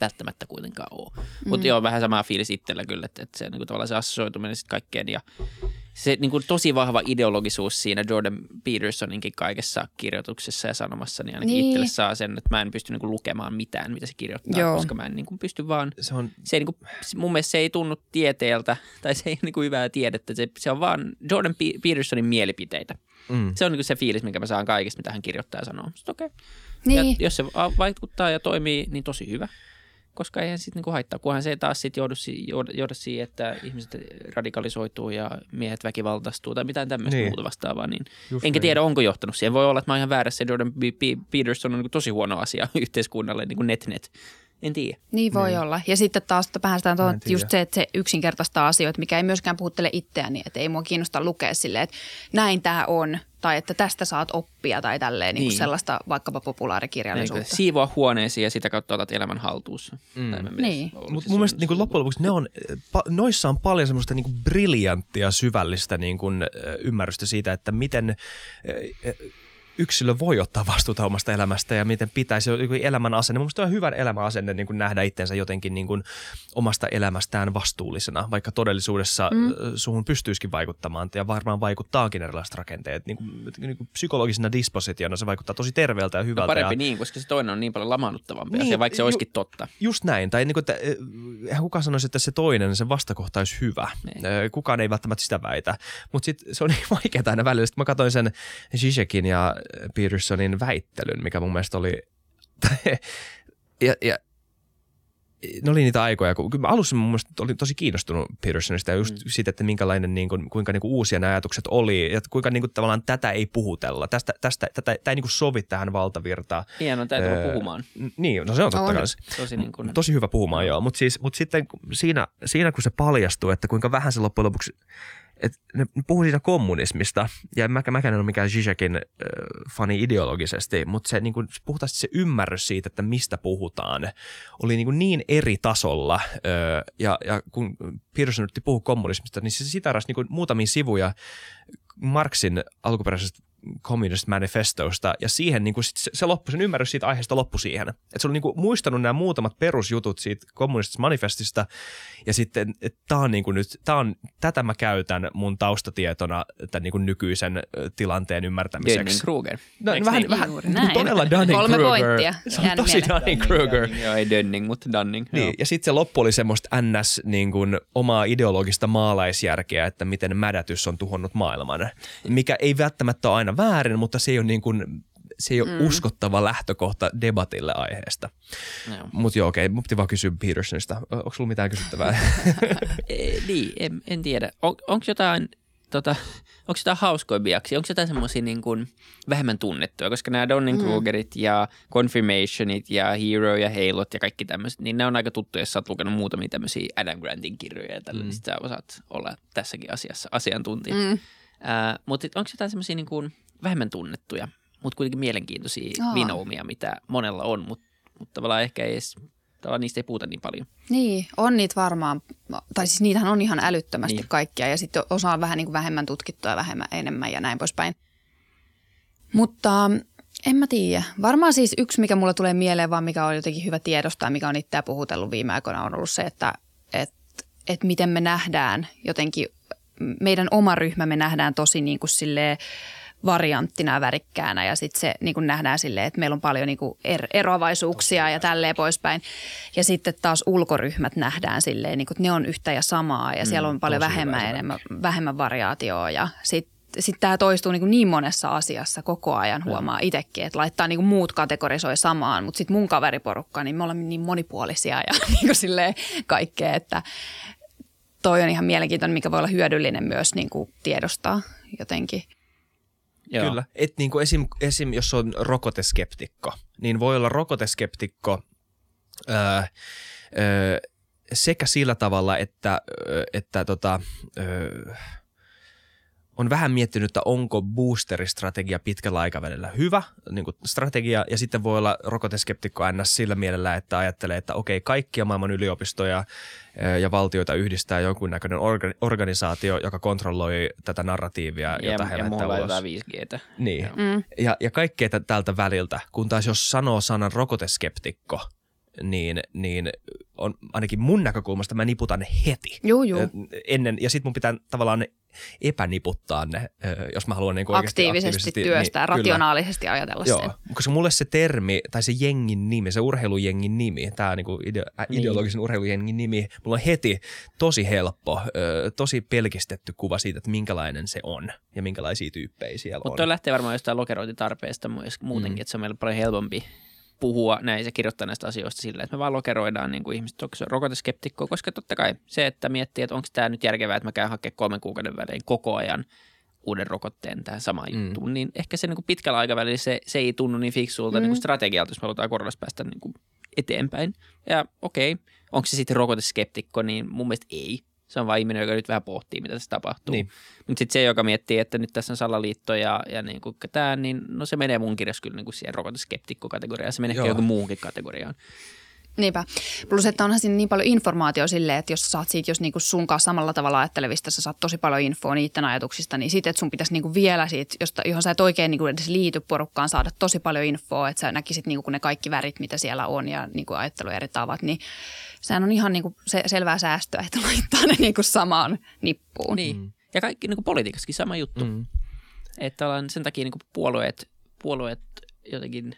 välttämättä kuitenkaan ole. Mm. Mutta joo, vähän sama fiilis itsellä kyllä, että, että se niin kuin tavallaan se assoituminen sitten kaikkeen ja se niin kuin tosi vahva ideologisuus siinä Jordan Petersoninkin kaikessa kirjoituksessa ja sanomassa, niin ainakin niin. itselle saa sen, että mä en pysty niin kuin lukemaan mitään, mitä se kirjoittaa, Joo. koska mä en niin kuin pysty vaan, se on, se ei, niin kuin, mun mielestä se ei tunnu tieteeltä, tai se ei ole niin kuin hyvää tiedettä, se, se on vaan Jordan P- Petersonin mielipiteitä. Mm. Se on niin kuin se fiilis, minkä mä saan kaikista, mitä hän kirjoittaa ja sanoo. Okei. Okay. Niin. Ja jos se vaikuttaa ja toimii, niin tosi hyvä koska eihän sitten niinku haittaa, kunhan se ei taas sitten joudu, joudu, siihen, että ihmiset radikalisoituu ja miehet väkivaltaistuu tai mitään tämmöistä niin. muuta vastaavaa. Niin enkä niin. tiedä, onko johtanut siihen. Voi olla, että mä oon ihan väärässä. Jordan B. Peterson on niin tosi huono asia yhteiskunnalle, niin kuin net-net. En tiedä. Niin voi niin. olla. Ja sitten taas päästään tuohon, just se, että se yksinkertaistaa asioita, mikä ei myöskään puhuttele itseäni, että ei mua kiinnosta lukea silleen, että näin tämä on, tai että tästä saat oppia tai tälleen niin. Niin sellaista vaikkapa populaarikirjallisuutta. Niin, siivoa huoneesi ja sitä kautta otat elämän haltuussa. Mm. Niin. Mutta mun mielestä niin loppujen lopuksi ne on, noissa on paljon semmoista niin briljanttia syvällistä niin kuin, ymmärrystä siitä, että miten yksilö voi ottaa vastuuta omasta elämästä ja miten pitäisi elämän asenne. Mielestäni on hyvän elämän asenne niin kuin nähdä itsensä jotenkin niin kuin omasta elämästään vastuullisena, vaikka todellisuudessa mm. suhun pystyisikin vaikuttamaan ja varmaan vaikuttaakin erilaiset rakenteet. Niin kuin, niin kuin psykologisena dispositiona se vaikuttaa tosi terveeltä ja hyvältä. No parempi ja... niin, koska se toinen on niin paljon lamaannuttavampi niin, vaikka se ju, olisikin totta. Just näin. Tai niin kuin, että, kuka sanoisi, että se toinen, se vastakohta olisi hyvä. Niin. Kukaan ei välttämättä sitä väitä. Mutta sitten se on niin vaikeaa aina välillä. Sitten mä katsoin sen Zizek'in ja Petersonin väittelyn, mikä mun mielestä oli, ja, ja ne oli niitä aikoja, kun mä alussa mun mielestä olin tosi kiinnostunut Petersonista ja just mm. siitä, että minkälainen, niin kuin, kuinka niin kuin uusia nämä ajatukset oli ja kuinka niin kuin, tavallaan tätä ei puhutella. Tästä, tästä, tätä, tätä ei niin kuin sovi tähän valtavirtaan. Hienoa, täytyy öö, puhumaan. Niin, no se on totta kai. Tosi, niin kuin... tosi hyvä puhumaan, joo. Mutta siis, mut sitten siinä, siinä, kun se paljastuu, että kuinka vähän se loppujen lopuksi et ne puhuu siitä kommunismista, ja mä, mäkään en ole mikään Zizekin äh, fani ideologisesti, mutta se, niin kuin, puhtaasti se ymmärrys siitä, että mistä puhutaan, oli niin, kuin niin eri tasolla, äh, ja, ja kun Peterson yritti puhua kommunismista, niin se sitaras niin kuin muutamia sivuja Marxin alkuperäisestä Communist Manifestosta, ja siihen niin kuin sit se, se loppui, sen ymmärrys siitä aiheesta loppui siihen. Että se oli niin kuin muistanut nämä muutamat perusjutut siitä kommunistisesta manifestista, ja sitten tämä on niin kuin nyt, tää on, tätä mä käytän mun taustatietona tämän niin kuin nykyisen tilanteen ymmärtämiseksi. Dunning-Kruger. No, Eikö vähän, niin? vähän niin todella Dunning-Kruger. Kolme pointtia. Se on tosi mieleen. Dunning-Kruger. Joo, ei Dunning, mutta Dunning. Niin, Joo. ja sitten se loppu oli semmoista ns. Niin kuin, omaa ideologista maalaisjärkeä, että miten mädätys on tuhonnut maailman. Mikä ei välttämättä ole aina väärin, mutta se ei ole, niin kuin, se ei ole mm. uskottava lähtökohta debatille aiheesta. Joo. Mutta joo, okei, mun piti vaan kysyä Petersonista. Onko sulla mitään kysyttävää? Eh, niin, en, en tiedä. On, onko jotain, tota, onko jotain hauskoja biaksia? Onko jotain semmoisia niin kuin vähemmän tunnettuja? Koska nämä Donning-Krugerit mm. ja Confirmationit ja Hero ja Halot ja kaikki tämmöiset, niin ne on aika tuttuja, jos sä oot lukenut muutamia tämmöisiä Adam Grantin kirjoja ja tällä, mm. niin sit sä osaat olla tässäkin asiassa asiantuntija. Mm. Uh, mutta onko jotain semmoisia niin kuin vähemmän tunnettuja, mutta kuitenkin mielenkiintoisia Aa. vinoumia, mitä monella on, mutta mut tavallaan ehkä ei edes, tavallaan niistä ei puhuta niin paljon. Niin, on niitä varmaan, tai siis niitähän on ihan älyttömästi Niin. kaikkia ja sitten osa on vähän niin kuin vähemmän tutkittua ja vähemmän enemmän ja näin poispäin. Mutta en mä tiedä. Varmaan siis yksi, mikä mulle tulee mieleen, vaan mikä on jotenkin hyvä tiedostaa, mikä on itseä puhutellut viime aikoina, on ollut se, että et, et miten me nähdään jotenkin, meidän oma ryhmä me nähdään tosi niin kuin silleen varianttina ja värikkäänä ja sitten se niin nähdään silleen, että meillä on paljon niin er, eroavaisuuksia ja tälleen poispäin. Ja sitten taas ulkoryhmät nähdään silleen, niin kuin, että ne on yhtä ja samaa ja siellä on paljon vähemmän, enemmän, vähemmän variaatioa ja sitten sitten tämä toistuu niin, niin monessa asiassa koko ajan, huomaa itsekin, että laittaa niin muut kategorisoi samaan, mutta sitten mun kaveriporukka, niin me olemme niin monipuolisia ja niin kuin silleen kaikkea, että toi on ihan mielenkiintoinen, mikä voi olla hyödyllinen myös niin kuin tiedostaa jotenkin. Joo. Kyllä. Et niin kuin esim, esim, jos on rokoteskeptikko, niin voi olla rokoteskeptikko öö, öö, sekä sillä tavalla, että, öö, että tota, öö, on vähän miettinyt, että onko boosteristrategia pitkällä aikavälillä hyvä niin kuin strategia, ja sitten voi olla rokoteskeptikko ns. sillä mielellä, että ajattelee, että okei, kaikkia maailman yliopistoja ö, ja valtioita yhdistää jonkunnäköinen orga- organisaatio, joka kontrolloi tätä narratiivia, Ja, jota he ja lähettää ulos. jotain 5Gtä. Niin, Joo. Mm. ja, ja kaikkea tä- tältä väliltä, kun taas jos sanoo sanan rokoteskeptikko, niin, niin on ainakin mun näkökulmasta mä niputan heti. Juu, juu. Ö, Ennen, ja sitten mun pitää tavallaan epäniputtaa ne, jos mä haluan niin oikeasti Aktiivisesti, aktiivisesti työstää, niin, kyllä. rationaalisesti ajatella Joo, sen. koska mulle se termi, tai se jengin nimi, se urheilujengin nimi, tämä niinku ideo, ä, Niin. ideologisen urheilujengin nimi, mulla on heti tosi helppo, tosi pelkistetty kuva siitä, että minkälainen se on ja minkälaisia tyyppejä siellä Mutta on. toi lähtee varmaan jostain lokerointitarpeesta muutenkin, mm. että se on meille paljon helpompi puhua näin ja kirjoittaa näistä asioista sillä, että me vaan lokeroidaan niin kuin ihmiset, onko se rokoteskeptikko, koska totta kai se, että miettii, että onko tämä nyt järkevää, että mä käyn hakemaan kolmen kuukauden välein koko ajan uuden rokotteen tähän samaan Mm. juttuun, niin ehkä se niin kuin pitkällä aikavälillä se, se ei tunnu niin fiksulta mm. niin kuin strategialta, jos me halutaan koronasta päästä niin kuin eteenpäin. Ja okei, onko se sitten rokoteskeptikko, niin mun mielestä ei. Se on vain ihminen, joka nyt vähän pohtii, mitä tässä tapahtuu. Niin. Mutta sitten se, joka miettii, että nyt tässä on salaliitto ja, ja niin kuin tämä, niin no se menee mun kirjassa kyllä niin kuin siihen rokoteskeptikko-kategoriaan. Se menee ehkä joku muuhunkin kategoriaan. Niinpä. Plus, että onhan siinä niin paljon informaatiota silleen, että jos sä saat siitä, jos niinku sun kanssa samalla tavalla ajattelevista, sä saat tosi paljon infoa niiden ajatuksista, niin sitten, että sun pitäisi niinku vielä siitä, josta, johon sä et oikein niinku edes liity porukkaan, saada tosi paljon infoa, että sä näkisit niinku, kun ne kaikki värit, mitä siellä on ja niinku ajattelu eri tavat, niin sehän on ihan niinku se, selvää säästöä, että laittaa ne niinku samaan nippuun. Niin. Mm. Ja kaikki niin kuin politiikassakin sama juttu. Mm. Mm. Että ollaan sen takia niin kuin puolueet, puolueet jotenkin,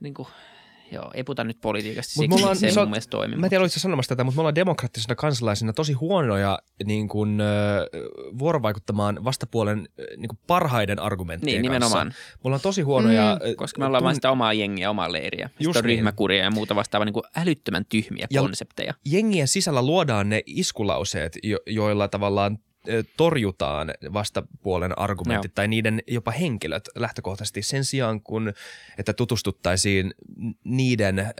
niin kuin, joo, ei puhuta nyt politiikasta, siksi ollaan- se ei mun mielestä toimi. Mä en tiedä, oliko sä sanomassa tätä, mutta me ollaan demokraattisena kansalaisina tosi huonoja niin kuin, ö, vuorovaikuttamaan vastapuolen niin kuin parhaiden argumenttien Niin, kanssa. nimenomaan. Me ollaan tosi huonoja. Mm. Koska me ollaan tun- vain sitä omaa jengiä, omaa leiriä. Just on niin. ryhmäkuria ja muuta vastaavaa niin kuin älyttömän tyhmiä Ja- konsepteja. Jengien sisällä luodaan ne iskulauseet, jo- joilla tavallaan torjutaan vastapuolen argumentit Joo. tai niiden jopa henkilöt lähtökohtaisesti sen sijaan, kun että tutustuttaisiin niiden ö,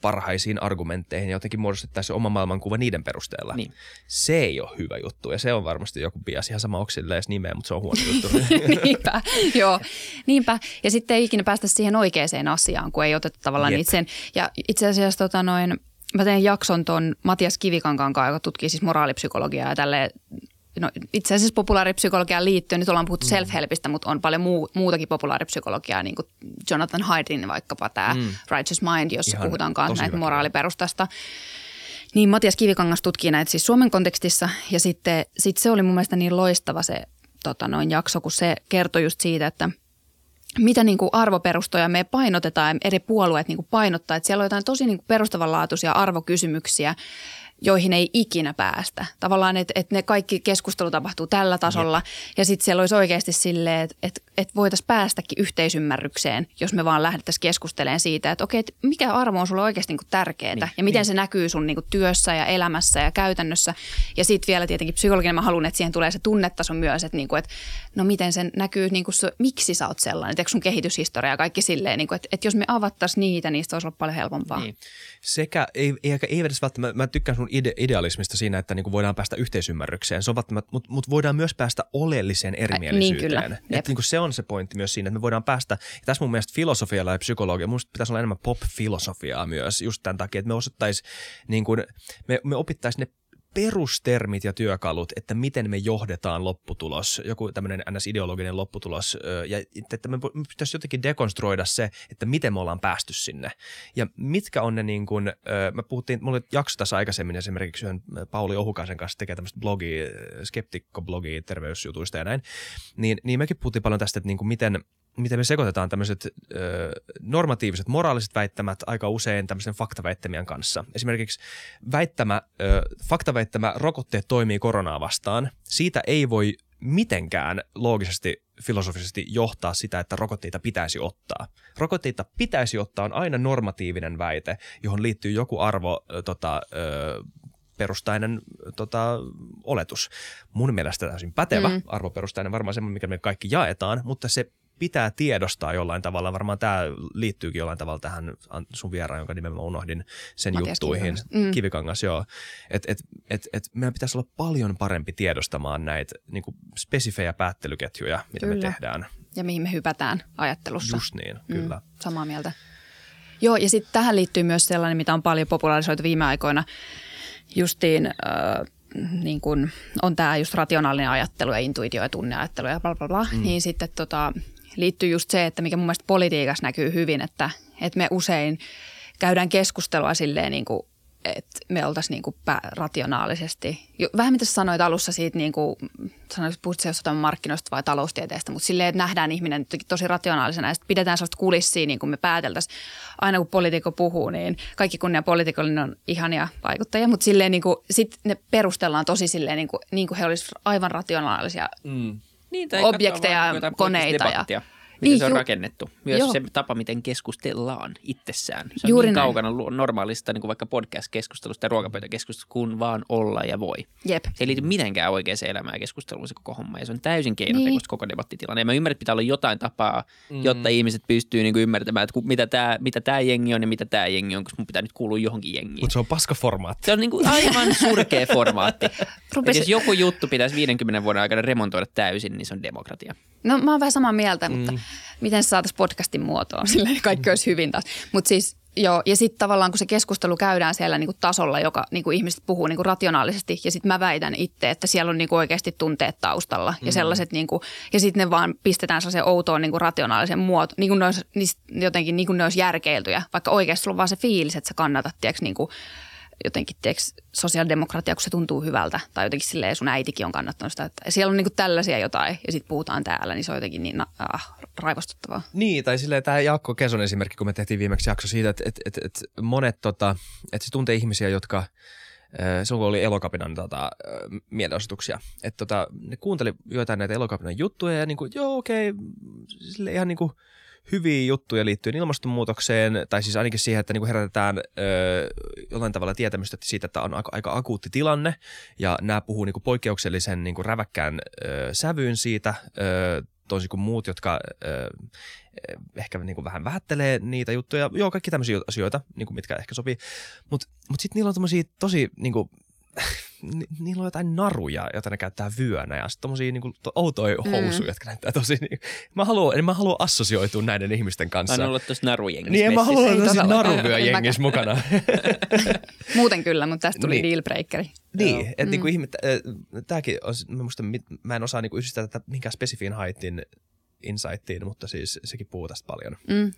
parhaisiin argumentteihin ja jotenkin muodostettaisiin oma maailmankuva niiden perusteella. Niin. Se ei ole hyvä juttu ja se on varmasti joku bias, ihan sama oksille edes nimeä, mutta se on huono juttu. niinpä, joo, niinpä. Ja sitten ei ikinä päästä siihen oikeaan asiaan, kun ei oteta tavallaan Jep. niitä sen. Ja itse asiassa tota noin, mä tein jakson ton Matias Kivikankaan kanssa, joka tutkii siis moraalipsykologiaa ja tälleen No, itse asiassa populaaripsykologiaan liittyen, nyt ollaan puhuttu mm. self-helpistä, mutta on paljon muu, muutakin populaaripsykologiaa, niin kuin Jonathan Haidin vaikkapa tämä mm. Righteous Mind, jossa Ihan puhutaan myös näitä hyvä moraaliperustasta. Niin Matias Kivikangas tutkii näitä siis Suomen kontekstissa ja sitten sit se oli mun mielestä niin loistava se tota, noin jakso, kun se kertoi just siitä, että mitä niin kuin arvoperustoja me painotetaan ja eri puolueet niin kuin painottaa. Että siellä on jotain tosi niin kuin perustavanlaatuisia arvokysymyksiä, joihin ei ikinä päästä. Tavallaan, että, että ne kaikki keskustelu tapahtuu tällä tasolla Jep. ja sitten siellä olisi oikeasti silleen, että, että, että voitaisiin päästäkin yhteisymmärrykseen, jos me vaan lähdettäisiin keskustelemaan siitä, että okei, että mikä arvo on sulle oikeasti niin kuin tärkeää niin, ja miten niin. se näkyy sun niin kuin työssä ja elämässä ja käytännössä. Ja sitten vielä tietenkin psykologina mä haluan, että siihen tulee se tunnetaso myös, että, niin kuin, että no miten se näkyy, niin kuin se, miksi sä oot sellainen, että sun kehityshistoria ja kaikki silleen, niin kuin, että, että jos me avattaisiin niitä, niin se olisi ollut paljon helpompaa. Niin. Sekä, ei, ei, ei edes välttämättä, mä tykkään sun ide, idealismista siinä, että niinku voidaan päästä yhteisymmärrykseen, se on välttämättä, mutta mut voidaan myös päästä oleelliseen erimielisyyteen. niin kyllä. Et niinku se on se pointti myös siinä, että me voidaan päästä, ja tässä mun mielestä filosofialla ja psykologia, mun pitäisi olla enemmän pop-filosofiaa myös, just tämän takia, että me osattaisiin, niin kuin, me, me opittaisiin ne perustermit ja työkalut, että miten me johdetaan lopputulos, joku tämmöinen ns-ideologinen lopputulos, ja että me pitäisi jotenkin dekonstruoida se, että miten me ollaan päästy sinne. Ja mitkä on ne niin kuin, mä puhuttiin, mulla oli jakso tässä aikaisemmin esimerkiksi yhden Pauli Ohukaisen kanssa tekee tämmöistä blogia, skeptikko-blogia terveysjutuista ja näin, niin, niin mekin puhuttiin paljon tästä, että niin kuin miten, miten me sekoitetaan tämmöiset ö, normatiiviset, moraaliset väittämät aika usein tämmöisen faktaväittämien kanssa. Esimerkiksi väittämä, ö, faktaväittämä rokotteet toimii koronaa vastaan. Siitä ei voi mitenkään loogisesti, filosofisesti johtaa sitä, että rokotteita pitäisi ottaa. Rokotteita pitäisi ottaa on aina normatiivinen väite, johon liittyy joku arvo ö, tota, ö, perustainen tota, oletus. Mun mielestä täysin pätevä mm. arvoperustainen, varmaan semmoinen, mikä me kaikki jaetaan, mutta se pitää tiedostaa jollain tavalla. Varmaan tämä liittyykin jollain tavalla tähän sun vieraan, jonka nimen mä unohdin sen Matias juttuihin. Kivikangas. Mm. Kivikangas, joo. Että et, et, et meidän pitäisi olla paljon parempi tiedostamaan näitä niin spesifejä päättelyketjuja, mitä Kyllä. me tehdään. Ja mihin me hypätään ajattelussa. Just niin, kyllä. Mm, samaa mieltä. Joo, ja sitten tähän liittyy myös sellainen, mitä on paljon popularisoitu viime aikoina. Justiin äh, niin kun on tämä just rationaalinen ajattelu ja intuitio ja tunneajattelu ja bla bla bla. Mm. Niin sitten tota, liittyy just se, että mikä mun mielestä politiikassa näkyy hyvin, että, että me usein käydään keskustelua silleen niin kuin että me oltaisiin niin kuin rationaalisesti. Vähän mitä sanoit alussa siitä, niin kuin, sanoit, puhutko jostain markkinoista vai taloustieteestä, mutta silleen, että nähdään ihminen tosi rationaalisena ja sitten pidetään sellaista kulissia, niin kuin me pääteltäisiin. Aina kun poliitikko puhuu, niin kaikki kunnia poliitikolle ne on ihania vaikuttajia, mutta silleen niin kuin, sit ne perustellaan tosi silleen, niin kuin, niin kuin he olisivat aivan rationaalisia. Mm. Niin, tai Objekteja koneita ja- Miten Niin, se on ju- rakennettu. Myös joo. se tapa, miten keskustellaan itsessään. Se on Juuri niin näin. kaukana normaalista niin kuin vaikka podcast-keskustelusta ja ruokapöytäkeskustelusta, kun vaan olla ja voi. Jep. Se ei liity mitenkään oikeaan elämään ja keskusteluun se koko homma. Ja se on täysin keinotekoista Niin. koko debattitilanne. Ja mä ymmärrän, että pitää olla jotain tapaa, mm. jotta ihmiset pystyy niin kuin ymmärtämään, että mitä tämä mitä tää jengi on ja mitä tämä jengi on, koska mun pitää nyt kuulua johonkin jengiin. Mutta se on paska formaatti. Se on niin kuin aivan surkea formaatti. Rupesi- jos joku juttu pitäisi 50 vuoden aikana remontoida täysin, niin se on demokratia. No mä oon vähän samaa mieltä, mutta miten se saataisiin podcastin muotoon, silleen kaikki olisi hyvin taas. Mutta siis joo, ja sitten tavallaan kun se keskustelu käydään siellä niinku tasolla, joka niinku ihmiset puhuu niinku rationaalisesti, ja sitten mä väitän itse, että siellä on niinku oikeasti tunteet taustalla, ja sellaiset niinku, ja sitten ne vaan pistetään sellaiseen outoon niinku rationaalisen muoto, niin kuin ne olisi, jotenkin niin kuin ne olisi järkeiltyjä, vaikka oikeasti sulla on vaan se fiilis, että sä kannatat, tiedätkö, niinku, jotenkin tiedätkö, sosiaalidemokratia, kun se tuntuu hyvältä. Tai jotenkin silleen sun äitikin on kannattanut sitä. Että siellä on niinku tällaisia jotain ja sitten puhutaan täällä, niin se on jotenkin niin ah, raivostuttavaa. Niin, tai silleen tämä Jaakko Keson esimerkki, kun me tehtiin viimeksi jakso siitä, että, että, että, että monet, tota, että se tuntee ihmisiä, jotka äh, kun oli Elokapinan tota, äh, mielenosoituksia, että tota, ne kuunteli joitain näitä Elokapinan juttuja ja niin kuin, joo okei, sille ihan niin kuin hyviä juttuja liittyen ilmastonmuutokseen, tai siis ainakin siihen, että niin kuin herätetään ö, jollain tavalla tietämystä siitä, että on aika, aika akuutti tilanne, ja nämä puhuu niin kuin poikkeuksellisen niin kuin räväkkään ö, sävyyn siitä, ö, toisin kuin muut, jotka ö, ehkä niin kuin vähän vähättelee niitä juttuja. Joo, kaikki tämmöisiä asioita, niin kuin mitkä ehkä sopii. Mutta mut sitten niillä on tosi niin kuin, ni, niillä on jotain naruja, joita ne käyttää vyönä ja sitten tommosia niinku, to, outoja housuja, mm. jotka näyttää tosi niin, mä haluan, mä haluan assosioitua näiden ihmisten kanssa. Mä en ollut tuossa narujengissä. Niin, mä haluan olla tosi todellakaan. naruvyöjengissä mukana. Muuten kyllä, mutta tästä tuli Niin. dealbreakeri. niin, että Mm. niinku ihme, äh, tääkin on, mä, musta, mä en osaa niinku yhdistää tätä minkään spesifiin haitin insightiin, mutta siis sekin puhuu tästä paljon. Mm.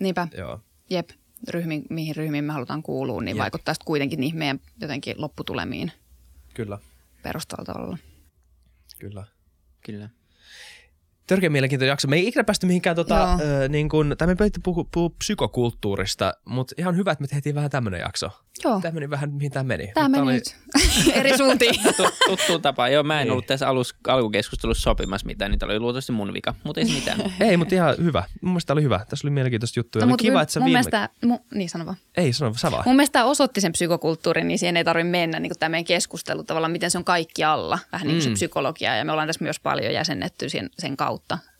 Niinpä, Joo. jep. Ryhmiin, mihin ryhmiin me halutaan kuulua, niin Jep. vaikuttaa sitten kuitenkin niihin meidän jotenkin lopputulemiin Kyllä, perustavalla tavalla. kyllä. Kyllä. Törkeä mielenkiintoinen jakso. Me ei ikinä päästy mihinkään, tota, ö, niin kun, tai me pöitte puhua, puhua psykokulttuurista, mutta ihan hyvä, että me tehtiin vähän tämmöinen jakso. Joo, Tämä meni vähän, mihin tämä meni. tämä meni oli- nyt eri suuntiin. Tu- tuttuun tapaan. Joo, mä en Niin. ollut tässä alus, alkukeskustelussa sopimassa mitään, niin tämä oli luultavasti mun vika, mutta ei se mitään. Ei, mutta ihan hyvä. Mun mielestä oli hyvä. Tässä oli mielenkiintoista juttuja. oli No, kiva, että sä mun viime... mielestä, mu, niin sano vaan. Ei, sano sä vaan. Mun mielestä tämä osoitti sen psykokulttuurin, niin siihen ei tarvitse mennä niin tämä meidän keskustelu tavallaan, miten se on kaikki alla, vähän niin kuin se Mm. psykologia. Ja me ollaan tässä myös paljon jäsennetty sen, sen kautta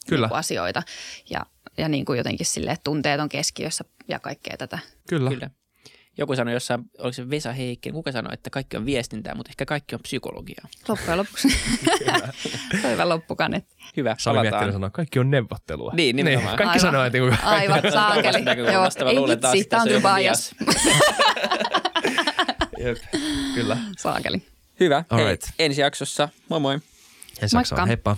Kyllä. Niin kuin asioita. Ja, ja niin kuin jotenkin sille tunteet on keskiössä ja kaikkea tätä. Kyllä. Kyllä. Joku sanoi jossain, oliko se Vesa Heikkinen, kuka sanoi, että kaikki on viestintää, mutta ehkä kaikki on psykologiaa. Loppujen lopuksi. Hyvä loppukaneetti. Hyvä, palataan. Sanoo, kaikki on neuvottelua. Niin, nimenomaan. kaikki Aivan. sanoo, että niinku- Aivan, saakeli. Joo, ei vitsi, että tämä on kyllä bias. Jep, Kyllä. Saakeli. Hyvä. All Hei, ensi jaksossa. Moi moi. Ensi. Moikka. Heippa.